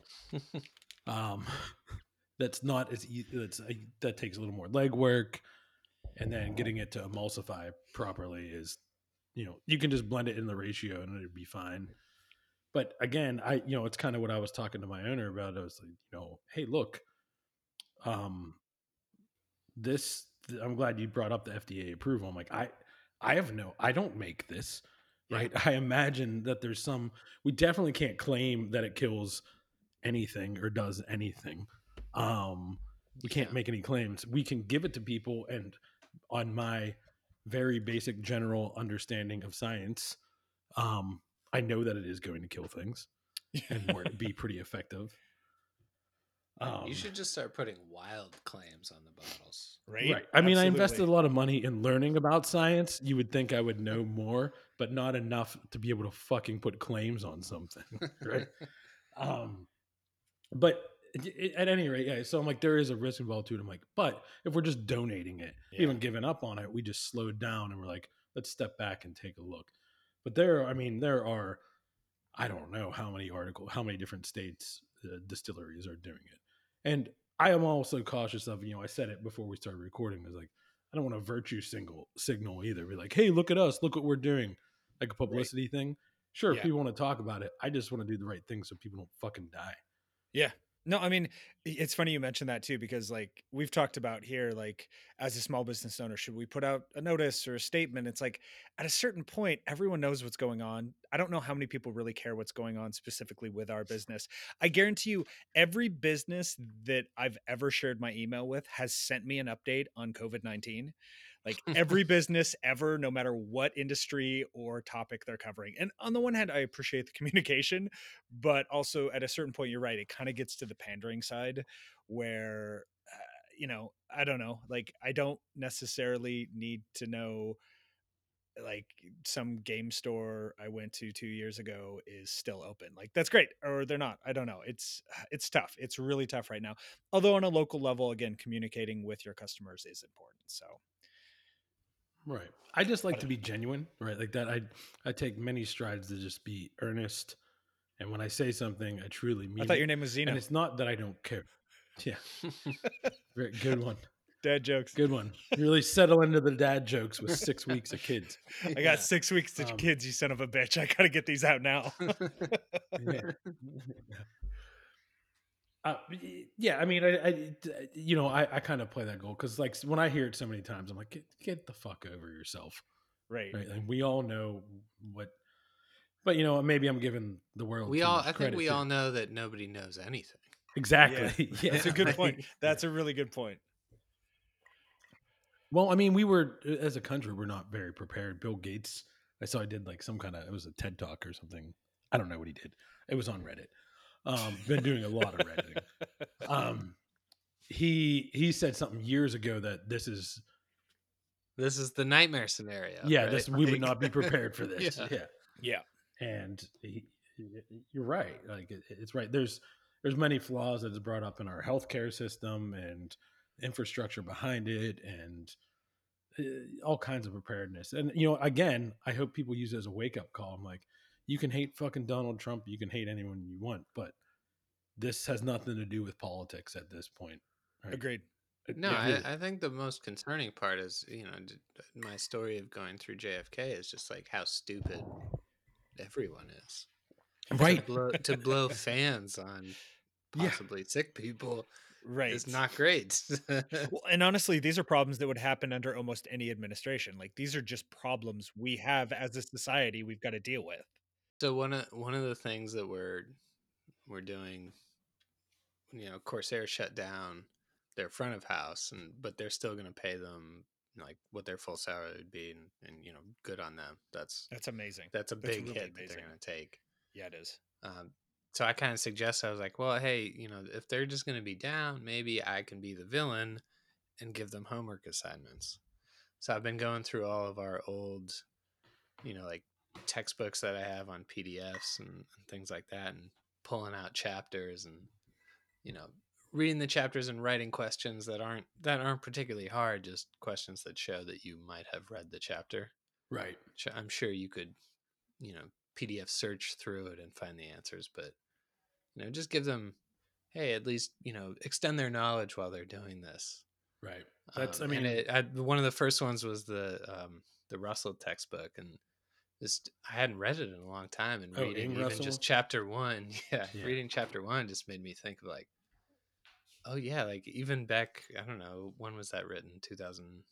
[SPEAKER 1] [laughs] um, [laughs] that's not as easy. That's that takes a little more legwork and then getting it to emulsify properly is you know you can just blend it in the ratio and it'd be fine. But again i you know it's kind of what i was talking to my owner about. I was like you know hey look um this i'm glad you brought up the fda approval. I'm like i i have no i don't make this right? I imagine that there's some we definitely can't claim that it kills anything or does anything. Um we can't
[SPEAKER 3] Yeah.
[SPEAKER 1] make any claims. We can give it to people and on my very basic general understanding of science, um, I know that it is going to kill things [laughs] and be pretty effective. Um,
[SPEAKER 3] you should just start putting wild claims on the bottles.
[SPEAKER 2] right?
[SPEAKER 1] right. I mean, I invested a lot of money in learning about science. You would think I would know more, but not enough to be able to fucking put claims on something, [laughs] right? [laughs] um, but it- at any rate, yeah. So I'm like, there is a risk involved to it. I'm like, but if we're just donating it,
[SPEAKER 2] Yeah.
[SPEAKER 1] even giving up on it, we just slowed down and we're like, let's step back and take a look. But there, I mean, there are, I don't know how many article, how many different states uh, distilleries are doing it, and I am also cautious of, you know, I said it before we started recording. Is like, I don't want a virtue single signal either. Be like, hey, look at us, look what we're doing, like a publicity thing. Sure,
[SPEAKER 2] Yeah.
[SPEAKER 1] if people want to talk about it, I just want to do the right thing so people don't fucking die.
[SPEAKER 2] Yeah. No, I mean, it's funny you mentioned that too, because like we've talked about here, like as a small business owner, should we put out a notice or a statement? It's like at a certain point, everyone knows what's going on. I don't know how many people really care what's going on specifically with our business. I guarantee you, every business that I've ever shared my email with has sent me an update on COVID 19. Like [laughs] every business ever, no matter what industry or topic they're covering. And on the one hand, I appreciate the [laughs] communication, but also at a certain point you're right it kind of gets to the pandering side where uh, you know i don't know like i don't necessarily need to know like some game store i went to 2 years ago is still open like that's great or they're not i don't know it's it's tough it's really tough right now although on a local level again communicating with your customers is important so
[SPEAKER 1] Right. I just like to be genuine, right? Like that. I I take many strides to just be earnest, and when I say something, I truly mean
[SPEAKER 2] i thought
[SPEAKER 1] it.
[SPEAKER 2] your name was
[SPEAKER 1] and it's not that I don't care. [laughs] Yeah, Very good one.
[SPEAKER 2] dad jokes
[SPEAKER 1] Good one. You really settle into the dad jokes with six [laughs] weeks of kids.
[SPEAKER 2] i got
[SPEAKER 3] Yeah.
[SPEAKER 2] six weeks of
[SPEAKER 1] Um,
[SPEAKER 2] kids you son of a bitch i gotta get these out now [laughs]
[SPEAKER 1] Yeah. Uh, yeah, I mean, I, I you know, I, I kind of play that goal because, like, when I hear it so many times, I'm like, get, get the fuck over yourself,
[SPEAKER 2] right
[SPEAKER 1] right? And we all know what, but you know, maybe I'm giving the world.
[SPEAKER 3] we
[SPEAKER 1] too
[SPEAKER 3] all
[SPEAKER 1] much
[SPEAKER 3] i think we
[SPEAKER 1] too.
[SPEAKER 3] all know that nobody knows anything
[SPEAKER 1] exactly. [laughs] Yeah,
[SPEAKER 2] That's a good point. That's a really good point.
[SPEAKER 1] Well, I mean, we were as a country, we're not very prepared. Bill Gates, I saw I did like some kind of it was a TED talk or something. I don't know what he did. It was on Reddit. Um, been doing a lot of Redditing. [laughs] Um, he he said something years ago that this is
[SPEAKER 3] this is the nightmare scenario
[SPEAKER 1] yeah,
[SPEAKER 3] right?
[SPEAKER 1] this we would not be prepared for [laughs] this.
[SPEAKER 3] Yeah.
[SPEAKER 1] yeah.
[SPEAKER 2] Yeah.
[SPEAKER 1] and he, he- you're right. Like it, it's right. There's there's many flaws that is brought up in our healthcare system and infrastructure behind it, and uh, all kinds of preparedness. And you know, again, I hope people use it as a wake up call. I'm like, you can hate fucking Donald Trump, you can hate anyone you want, but this has nothing to do with politics at this point. right?
[SPEAKER 2] Agreed.
[SPEAKER 3] No, I,
[SPEAKER 1] really-
[SPEAKER 3] I think the most concerning part is, you know, d- d- my story of going through JFK is just like how stupid everyone is.
[SPEAKER 1] right.
[SPEAKER 3] To blow, to [laughs] blow fans on
[SPEAKER 1] Yeah.
[SPEAKER 3] possibly sick people
[SPEAKER 2] Right.
[SPEAKER 3] is not great. [laughs]
[SPEAKER 2] Well, and honestly, these are problems that would happen under almost any administration. Like these are just problems we have as a society we've got to deal with.
[SPEAKER 3] So one of one of the things that we're we're doing, you know, Corsair shut down their front of house, and but they're still going to pay them like what their full salary would be, and, and you know, good on them. That's
[SPEAKER 2] That's amazing.
[SPEAKER 3] that's a
[SPEAKER 2] That's
[SPEAKER 3] big
[SPEAKER 2] really
[SPEAKER 3] hit that they're going to take.
[SPEAKER 2] Yeah, it is.
[SPEAKER 3] Um, so I kind of suggest I was like, well, hey, you know, if they're just going to be down, maybe I can be the villain and give them homework assignments. So I've been going through all of our old, you know, like textbooks that I have on PDFs and, and things like that, and pulling out chapters and, you know, reading the chapters and writing questions that aren't that aren't particularly hard, just questions that show that you might have read the chapter.
[SPEAKER 1] Right.
[SPEAKER 3] I'm sure you could, you know, PDF search through it and find the answers, but you know, just give them, hey, at least you know, extend their knowledge while they're doing this.
[SPEAKER 1] Right. That's.
[SPEAKER 3] Um,
[SPEAKER 1] I mean,
[SPEAKER 3] it, I, one of the first ones was the um, the Russell textbook, and just I hadn't read it in a long time, and
[SPEAKER 1] Oh,
[SPEAKER 3] reading even
[SPEAKER 1] Russell?
[SPEAKER 3] just chapter one, [laughs] yeah,
[SPEAKER 1] Yeah.
[SPEAKER 3] reading chapter one just made me think of like, oh yeah, like even back, I don't know, when was that written? Two thousand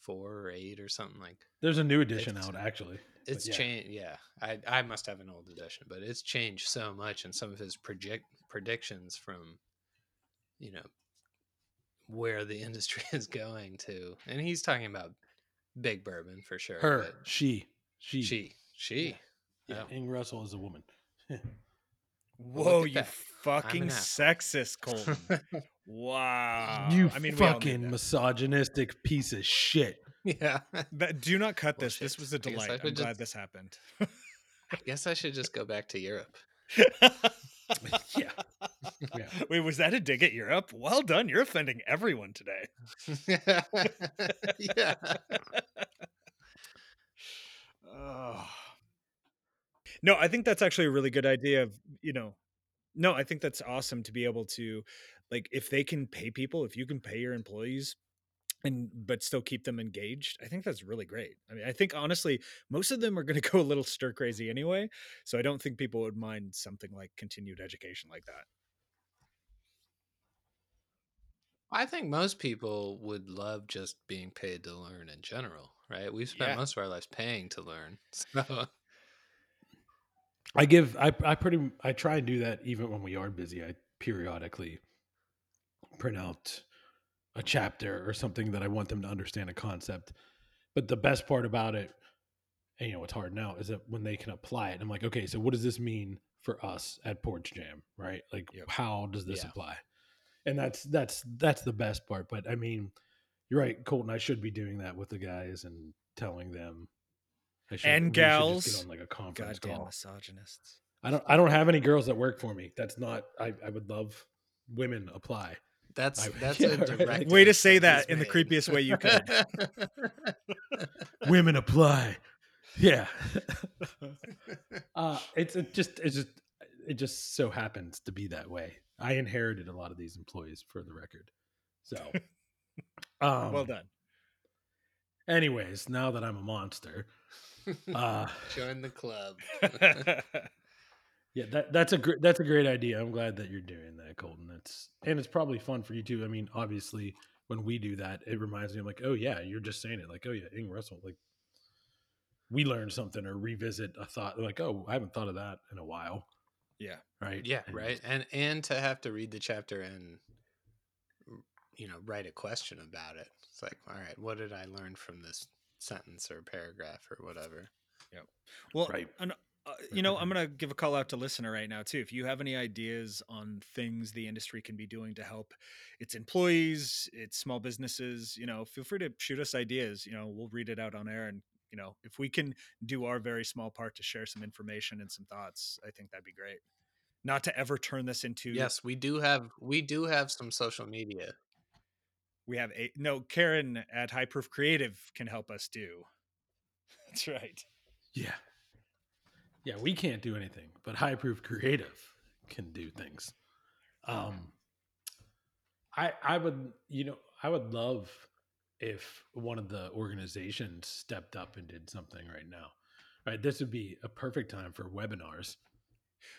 [SPEAKER 3] four or eight or something like
[SPEAKER 1] there's a new edition out actually.
[SPEAKER 3] it's
[SPEAKER 1] yeah.
[SPEAKER 3] changed yeah I, I must have an old edition but it's changed so much and some of his project predictions from you know where the [laughs] industry is going to and he's talking about big bourbon for sure
[SPEAKER 1] Her. She. She.
[SPEAKER 3] she she
[SPEAKER 1] Yeah.
[SPEAKER 3] Oh.
[SPEAKER 1] Inge Russell is a woman. [laughs]
[SPEAKER 2] Whoa, you
[SPEAKER 3] that.
[SPEAKER 2] fucking sexist, [laughs] Colton. wow.
[SPEAKER 1] you
[SPEAKER 2] I mean, we all knew
[SPEAKER 1] fucking misogynistic piece of shit. [laughs]
[SPEAKER 3] yeah
[SPEAKER 2] That- do not cut this. This was a
[SPEAKER 3] guess I
[SPEAKER 2] delight. I'm
[SPEAKER 3] could
[SPEAKER 2] glad this happened.
[SPEAKER 3] i guess i should just go back to europe
[SPEAKER 1] Yeah. Yeah.
[SPEAKER 2] Wait, was that a dig at Europe? Well done. You're offending everyone today.
[SPEAKER 3] yeah
[SPEAKER 2] Oh. No, I think that's actually a really good idea of, you know, no, I think that's awesome to be able to like if they can pay people, if you can pay your employees and but still keep them engaged, I think that's really great. I mean, I think honestly, most of them are going [laughs] to go a little stir crazy anyway, so I don't think people would mind something like continued education like that.
[SPEAKER 3] I think most people would love just being paid to learn in general, right? We've spent
[SPEAKER 2] Yeah.
[SPEAKER 3] most of our lives paying to learn. [laughs] So
[SPEAKER 1] I give I I pretty I try and do that even when we are busy. I periodically print out a chapter or something that I want them to understand a concept. But the best part about it, and you know, it's hard now, is that when they can apply it, I'm like, okay, so what does this mean for us at Porch Jam, right? Like,
[SPEAKER 2] Yep.
[SPEAKER 1] how does this
[SPEAKER 3] Yeah.
[SPEAKER 1] apply? And that's that's that's the best part. But I mean, you're right, Colton. I should be doing that with the guys and telling them. I should,
[SPEAKER 2] And
[SPEAKER 1] we should just
[SPEAKER 2] gals.
[SPEAKER 1] get on like a conference
[SPEAKER 2] Goddamn
[SPEAKER 1] call.
[SPEAKER 2] misogynists.
[SPEAKER 1] I don't I don't have any girls that work for me. That's not I, I would love women apply.
[SPEAKER 3] that's
[SPEAKER 1] I- [laughs]
[SPEAKER 3] that's
[SPEAKER 1] yeah,
[SPEAKER 3] a
[SPEAKER 1] right.
[SPEAKER 2] Way to say
[SPEAKER 3] that
[SPEAKER 2] that in the creepiest way you could. [laughs]
[SPEAKER 1] women apply. Yeah. uh it's it just it's just it just so happens to be that way. I inherited a lot of these employees for the record. So [laughs] um
[SPEAKER 2] well done.
[SPEAKER 1] anyways, now that I'm a monster, uh [laughs]
[SPEAKER 3] Join the club. [laughs] [laughs]
[SPEAKER 1] Yeah, that that's a great that's a great idea. I'm glad that you're doing that, Colton. That's and it's probably fun for you too. I mean, obviously, when we do that, it reminds me of like, oh yeah, you're just saying it, like, oh yeah, Inge Russell, like we learn something or revisit a thought, like, oh, I haven't thought of that in a while,
[SPEAKER 2] yeah.
[SPEAKER 1] right?
[SPEAKER 3] yeah,
[SPEAKER 1] And-
[SPEAKER 3] right. And and to have to read the chapter and you know write a question about it. It's like, all right, what did I learn from this sentence or paragraph or whatever? Yeah.
[SPEAKER 2] Well,
[SPEAKER 1] Right.
[SPEAKER 2] and, uh, you know, I'm [laughs] going to give a call out to listener right now too. If you have any ideas on things the industry can be doing to help its employees, its small businesses, you know, feel free to shoot us ideas. You know, we'll read it out on air, and you know, if we can do our very small part to share some information and some thoughts, I think that'd be great. Not to ever turn this into
[SPEAKER 3] Yes, we do have we do have some social media.
[SPEAKER 2] We have a no Karen at High Proof Creative can help us do. [laughs] That's right.
[SPEAKER 1] Yeah. Yeah, we can't do anything, but High Proof Creative can do things. Um I I would, you know, I would love if one of the organizations stepped up and did something right now. Right, this would be a perfect time for webinars.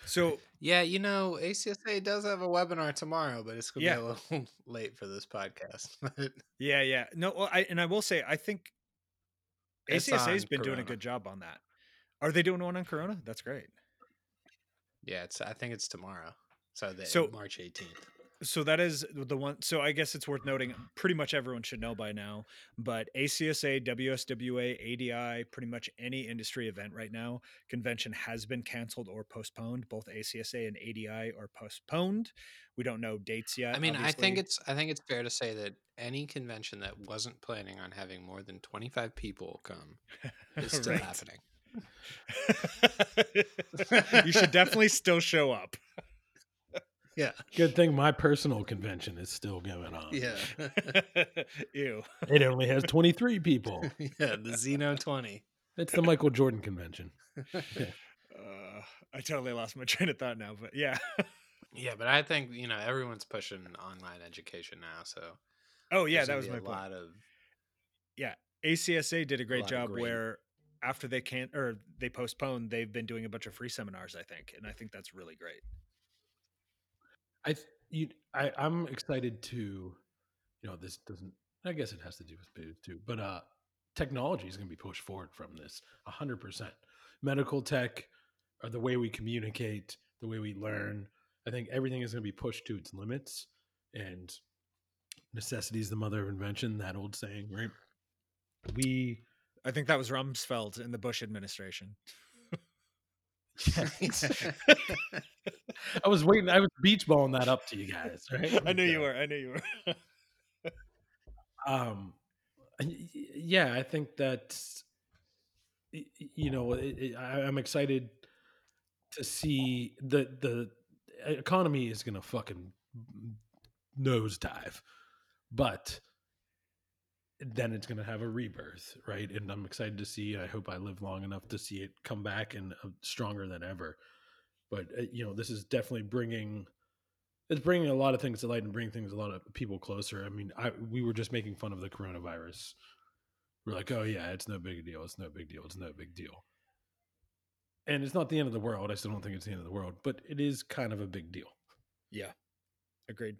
[SPEAKER 2] So
[SPEAKER 3] Yeah, you know, ACSA does have a webinar tomorrow, but it's gonna
[SPEAKER 2] Yeah.
[SPEAKER 3] be a little [laughs] late for this podcast. [laughs]
[SPEAKER 2] Yeah, yeah. No, well, I and I will say I think ACSA's been doing a good job on that. Are they doing one on Corona? That's great.
[SPEAKER 3] yeah, it's I think it's tomorrow. So the
[SPEAKER 2] So-
[SPEAKER 3] March eighteenth.
[SPEAKER 2] So that is the one. So I guess it's worth noting. Pretty much everyone should know by now, but ACSA, WSWA, ADI, pretty much any industry event right now, convention has been canceled or postponed. Both ACSA and ADI are postponed. We don't know dates yet.
[SPEAKER 3] I mean, I think it's I think it's fair to say that any convention that wasn't planning on having more than 25 people come [laughs] is still happening. [laughs]
[SPEAKER 2] you should definitely still show up.
[SPEAKER 3] Yeah.
[SPEAKER 1] Good thing my personal convention is still going on.
[SPEAKER 3] Yeah. [laughs]
[SPEAKER 2] Ew.
[SPEAKER 1] It only has 23 people. [laughs]
[SPEAKER 3] yeah, the Zeno 20.
[SPEAKER 1] It's the Michael Jordan convention. [laughs]
[SPEAKER 2] Uh, I totally lost my train of thought now, but yeah.
[SPEAKER 3] Yeah, but I think, you know, everyone's pushing online education now, so
[SPEAKER 2] Oh yeah, that was
[SPEAKER 3] be
[SPEAKER 2] my
[SPEAKER 3] a
[SPEAKER 2] point.
[SPEAKER 3] lot of Yeah.
[SPEAKER 2] ACSA did a great
[SPEAKER 3] lot of
[SPEAKER 2] job
[SPEAKER 3] great-
[SPEAKER 2] where after they can't or they postponed, they've been doing a bunch of free seminars, I think, and I think that's really great.
[SPEAKER 1] I you I I'm excited to you know this doesn't I guess it has to do with booze too but uh technology is going to be pushed forward from this 100% medical tech or the way we communicate the way we learn I think everything is going to be pushed to its limits and necessity is the mother of invention that old saying right we
[SPEAKER 2] I think that was Rumsfeld in the Bush administration. [laughs] [laughs]
[SPEAKER 1] I was waiting I was beach balling that up to you guys right
[SPEAKER 2] I knew you
[SPEAKER 1] uh,
[SPEAKER 2] were. I knew you were.
[SPEAKER 1] um and y- y- yeah i think that you know it, it, I, i'm excited to see the the economy is gonna fucking nosedive but then it's gonna have a rebirth right and i'm excited to see i hope i live long enough to see it come back and uh, stronger than ever but uh, you know this is definitely bringing it's bringing a lot of things to light and bringing things a lot of people closer. I mean, I we were just making fun of the coronavirus. We're like, oh yeah, it's no big deal. It's no big deal. It's no big deal. And it's not the end of the world. I still don't think it's the end of the world, but it is kind of a big deal.
[SPEAKER 2] yeah. Agreed.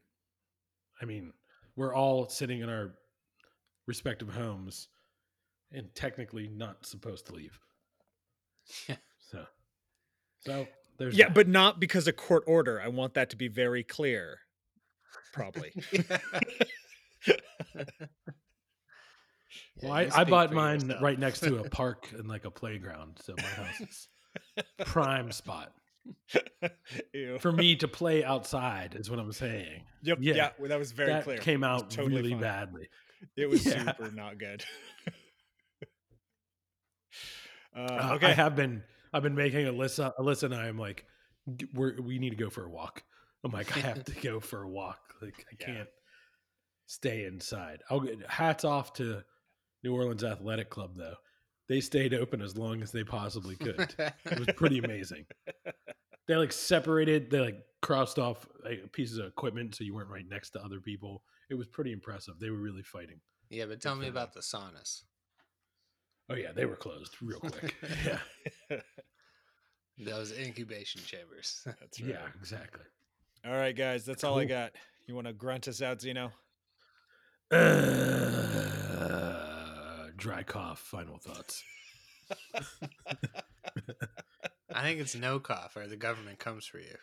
[SPEAKER 1] I mean, we're all sitting in our respective homes and technically not supposed to leave.
[SPEAKER 3] Yeah.
[SPEAKER 1] So, so there's
[SPEAKER 2] Yeah,
[SPEAKER 1] that.
[SPEAKER 2] but not because of court order. I want that to be very clear. Probably. [laughs]
[SPEAKER 1] well,
[SPEAKER 3] Yeah,
[SPEAKER 1] I, I bought mine
[SPEAKER 3] yourself.
[SPEAKER 1] right next to a [laughs] park and like a playground, so my house is prime spot.
[SPEAKER 2] Ew.
[SPEAKER 1] for me to play outside is what I'm saying.
[SPEAKER 2] Yep.
[SPEAKER 1] yeah,
[SPEAKER 2] Yeah. well, that was very
[SPEAKER 1] that
[SPEAKER 2] clear.
[SPEAKER 1] came out
[SPEAKER 2] totally
[SPEAKER 1] really
[SPEAKER 2] fine.
[SPEAKER 1] badly.
[SPEAKER 2] It [laughs] was
[SPEAKER 1] Yeah.
[SPEAKER 2] super not good. [laughs] uh,
[SPEAKER 1] Uh,
[SPEAKER 2] okay.
[SPEAKER 1] I have been I've been making Alyssa Alyssa and I am like we're we need to go for a walk. I'm like I have [laughs] to go for a walk. Like I
[SPEAKER 2] Yeah.
[SPEAKER 1] can't stay inside. I'll get hats off to New Orleans Athletic Club though. They stayed open as long as they possibly could. it was pretty amazing. They like separated, they like crossed off like, pieces of equipment so you weren't right next to other people. It was pretty impressive. They were really fighting.
[SPEAKER 3] yeah, but tell me about the saunas.
[SPEAKER 1] Oh yeah, they were closed real quick. [laughs] yeah. [laughs]
[SPEAKER 3] Those incubation chambers. [laughs]
[SPEAKER 2] That's right.
[SPEAKER 1] Yeah, exactly.
[SPEAKER 2] All right, guys. That's all I got. You want to grunt us out, Zeno?
[SPEAKER 1] Uh, dry cough. Final thoughts.
[SPEAKER 3] I think it's no cough or the government comes for you.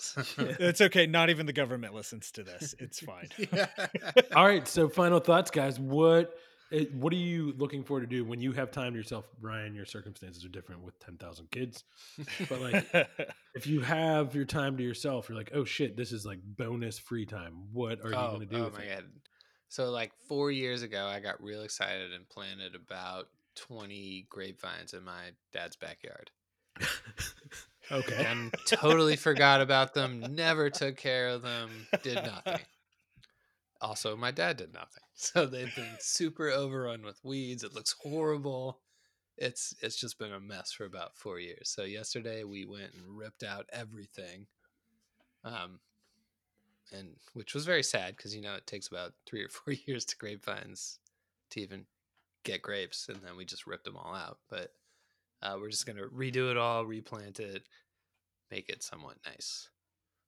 [SPEAKER 3] [laughs]
[SPEAKER 2] it's okay. Not even the government listens to this. It's fine. [laughs] [laughs]
[SPEAKER 1] All right. So, final thoughts, guys. What eh, what are you looking forward to do when you have time to yourself, Brian? Your circumstances are different with ten thousand kids, but like if you have your time to yourself, you're like, oh shit, this is like bonus free time. What are you
[SPEAKER 3] oh,
[SPEAKER 1] going to do?
[SPEAKER 3] oh
[SPEAKER 1] with
[SPEAKER 3] my
[SPEAKER 1] it?
[SPEAKER 3] god! So like four years ago, I got real excited and planted about twenty grapevines in my dad's backyard,
[SPEAKER 1] Okay.
[SPEAKER 3] and totally forgot about them. Never took care of them. Did nothing. [laughs] Also, my dad did nothing. [laughs] So they've been super overrun with weeds. It looks horrible. It's it's just been a mess for about four years. So yesterday we went and ripped out everything, um, and which was very sad because you know it takes about three or four [laughs] years to grapevines to even get grapes, and then we just ripped them all out. But uh, we're just gonna redo it all, replant it, make it somewhat nice.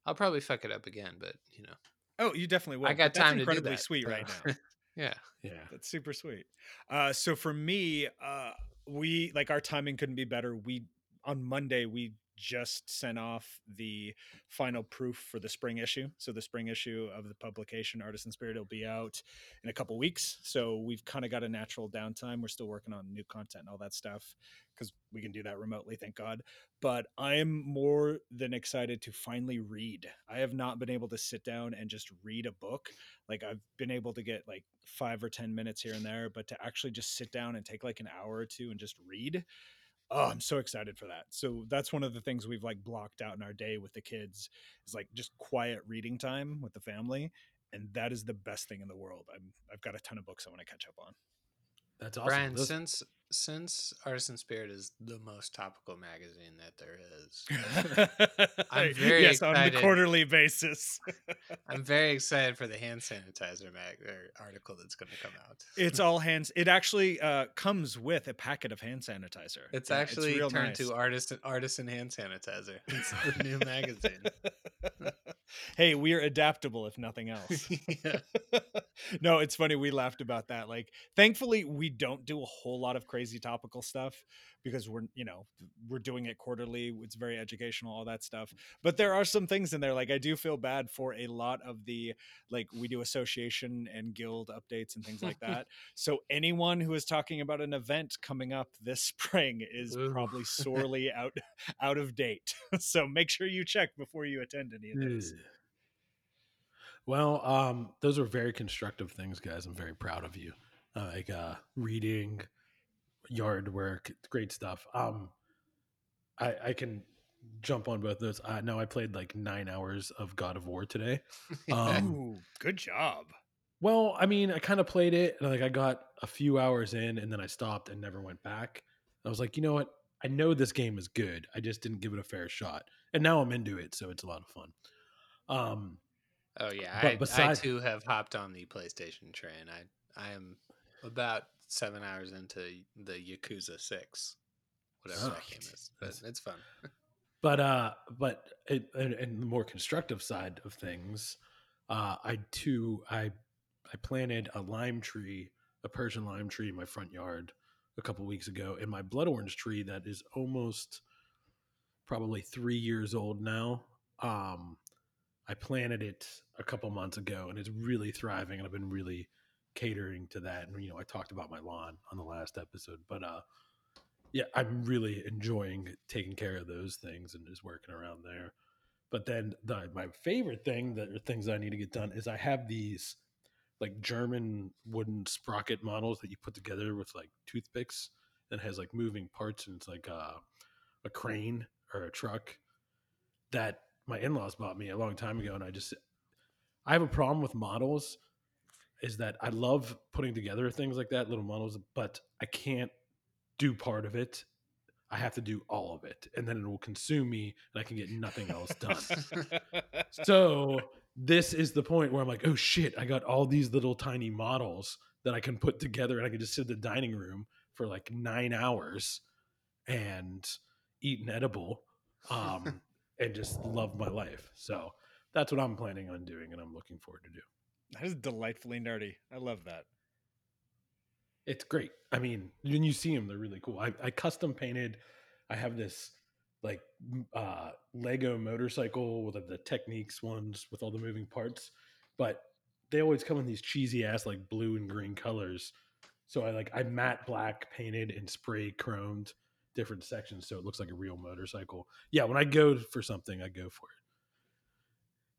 [SPEAKER 3] I'll probably fuck it up again, but you know,
[SPEAKER 2] oh, you definitely will.
[SPEAKER 3] I got
[SPEAKER 2] but that's
[SPEAKER 3] time to do
[SPEAKER 2] incredibly
[SPEAKER 3] that.
[SPEAKER 2] sweet right now. [laughs]
[SPEAKER 3] yeah.
[SPEAKER 1] Yeah.
[SPEAKER 2] That's super sweet. Uh, so for me, uh, we like our timing couldn't be better. We on Monday we just sent off the final proof for the spring issue. So the spring issue of the publication Artisan Spirit will be out in a couple weeks. So we've kind of got a natural downtime. We're still working on new content and all that stuff because we can do that remotely, thank God. But I am more than excited to finally read. I have not been able to sit down and just read a book. Like I've been able to get like five or 10 minutes here and there, but to actually just sit down and take like an hour or two and just read oh i'm so excited for that. So that's one of the things we've like blocked out in our day with the kids is like just quiet reading time with the family and that is the best thing in the world. I'm i've got a ton of books i want to catch up on.
[SPEAKER 1] That's awesome.
[SPEAKER 3] Brian,
[SPEAKER 1] Those-
[SPEAKER 3] since since Artisan Spirit is the most topical magazine that there is, [laughs] I'm very
[SPEAKER 2] yes on the quarterly basis [laughs]
[SPEAKER 3] I'm very excited for the hand sanitizer mag article that's going to come out.
[SPEAKER 2] it's all hands it actually uh comes with a packet of hand sanitizer
[SPEAKER 3] It's
[SPEAKER 2] Yeah,
[SPEAKER 3] actually
[SPEAKER 2] real
[SPEAKER 3] turned
[SPEAKER 2] nice.
[SPEAKER 3] to artisan artisan hand sanitizer. [laughs] It's the new magazine.
[SPEAKER 2] hey we are adaptable if nothing else no, it's funny. We laughed about that. Like, thankfully, we don't do a whole lot of crazy topical stuff because we're, you know, we're doing it quarterly. It's very educational, all that stuff. But there are some things in there. Like, I do feel bad for a lot of the, like, we do association and guild updates and things like [laughs] that. so, anyone who is talking about an event coming up this [laughs] spring is
[SPEAKER 3] Ooh.
[SPEAKER 2] probably [laughs] sorely out out of date. so, make sure you check before you attend any of those.
[SPEAKER 1] Ugh. Well, um, those are very constructive things, guys. I'm very proud of you. Uh, like uh, reading, yard work, great stuff. Um, I, I can jump on both those. Uh, no, I played like nine hours of God of War today. [laughs] Um,
[SPEAKER 2] Ooh, good job.
[SPEAKER 1] Well, I mean, I kind of played it and like I got a few hours in and then I stopped and never went back. I was like, you know what? I know this game is good. I just didn't give it a fair shot. And now I'm into it, so it's a lot of fun. Um
[SPEAKER 3] Oh yeah,
[SPEAKER 1] But
[SPEAKER 3] I,
[SPEAKER 1] beside-
[SPEAKER 3] I too have hopped on the PlayStation train. I I am about seven hours into the Yakuza Six, whatever
[SPEAKER 1] Oh,
[SPEAKER 3] that game is. But it's fun.
[SPEAKER 1] but uh but it, and, and the more constructive side of things, uh I too I I planted a lime tree, a Persian lime tree in my front yard a couple weeks ago, and my blood orange tree that is almost probably three years old now. Um, I planted it a couple months ago, and it's really thriving, and I've been really catering to that. And you know, I talked about my lawn on the last episode, but uh, yeah, I'm really enjoying taking care of those things and just working around there. But then the my favorite thing that are things I need to get done is I have these like German wooden sprocket models that you put together with like toothpicks that has like moving parts and it's like a, a crane or a truck that my in-laws bought me a long time ago and I just I have a problem with models is that I love putting together things like that little models but I can't do part of it I have to do all of it and then it will consume me and I can get nothing else done [laughs] so this is the point where I'm like, oh shit, I got all these little tiny models that I can put together and I can just sit in the dining room for like nine hours and eat an edible um, [laughs] and just love my life. So that's what I'm planning on doing and I'm looking forward to do.
[SPEAKER 2] That is delightfully nerdy. I love that.
[SPEAKER 1] It's great. I mean, when you see them, they're really cool. I, I custom painted. I have this like uh, Lego motorcycle with the Techniques ones with all the moving parts, but they always come in these cheesy ass like blue and green colors. So I like I matte black painted and spray chromed different sections so it looks like a real motorcycle. Yeah, when I go for something, I go for it.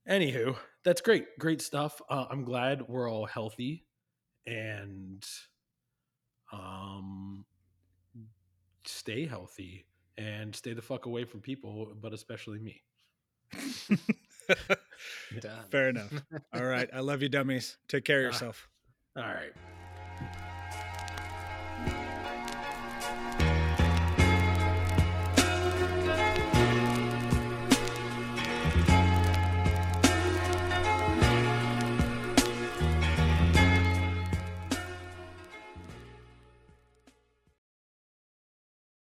[SPEAKER 1] Anywho, that's great. Great stuff. Uh, I'm glad we're all healthy and um stay healthy and stay the fuck away from people, but especially me. [laughs] [laughs]
[SPEAKER 2] Fair enough. All right. I love you, dummies. Take care of
[SPEAKER 1] Ah.
[SPEAKER 2] yourself.
[SPEAKER 1] All right.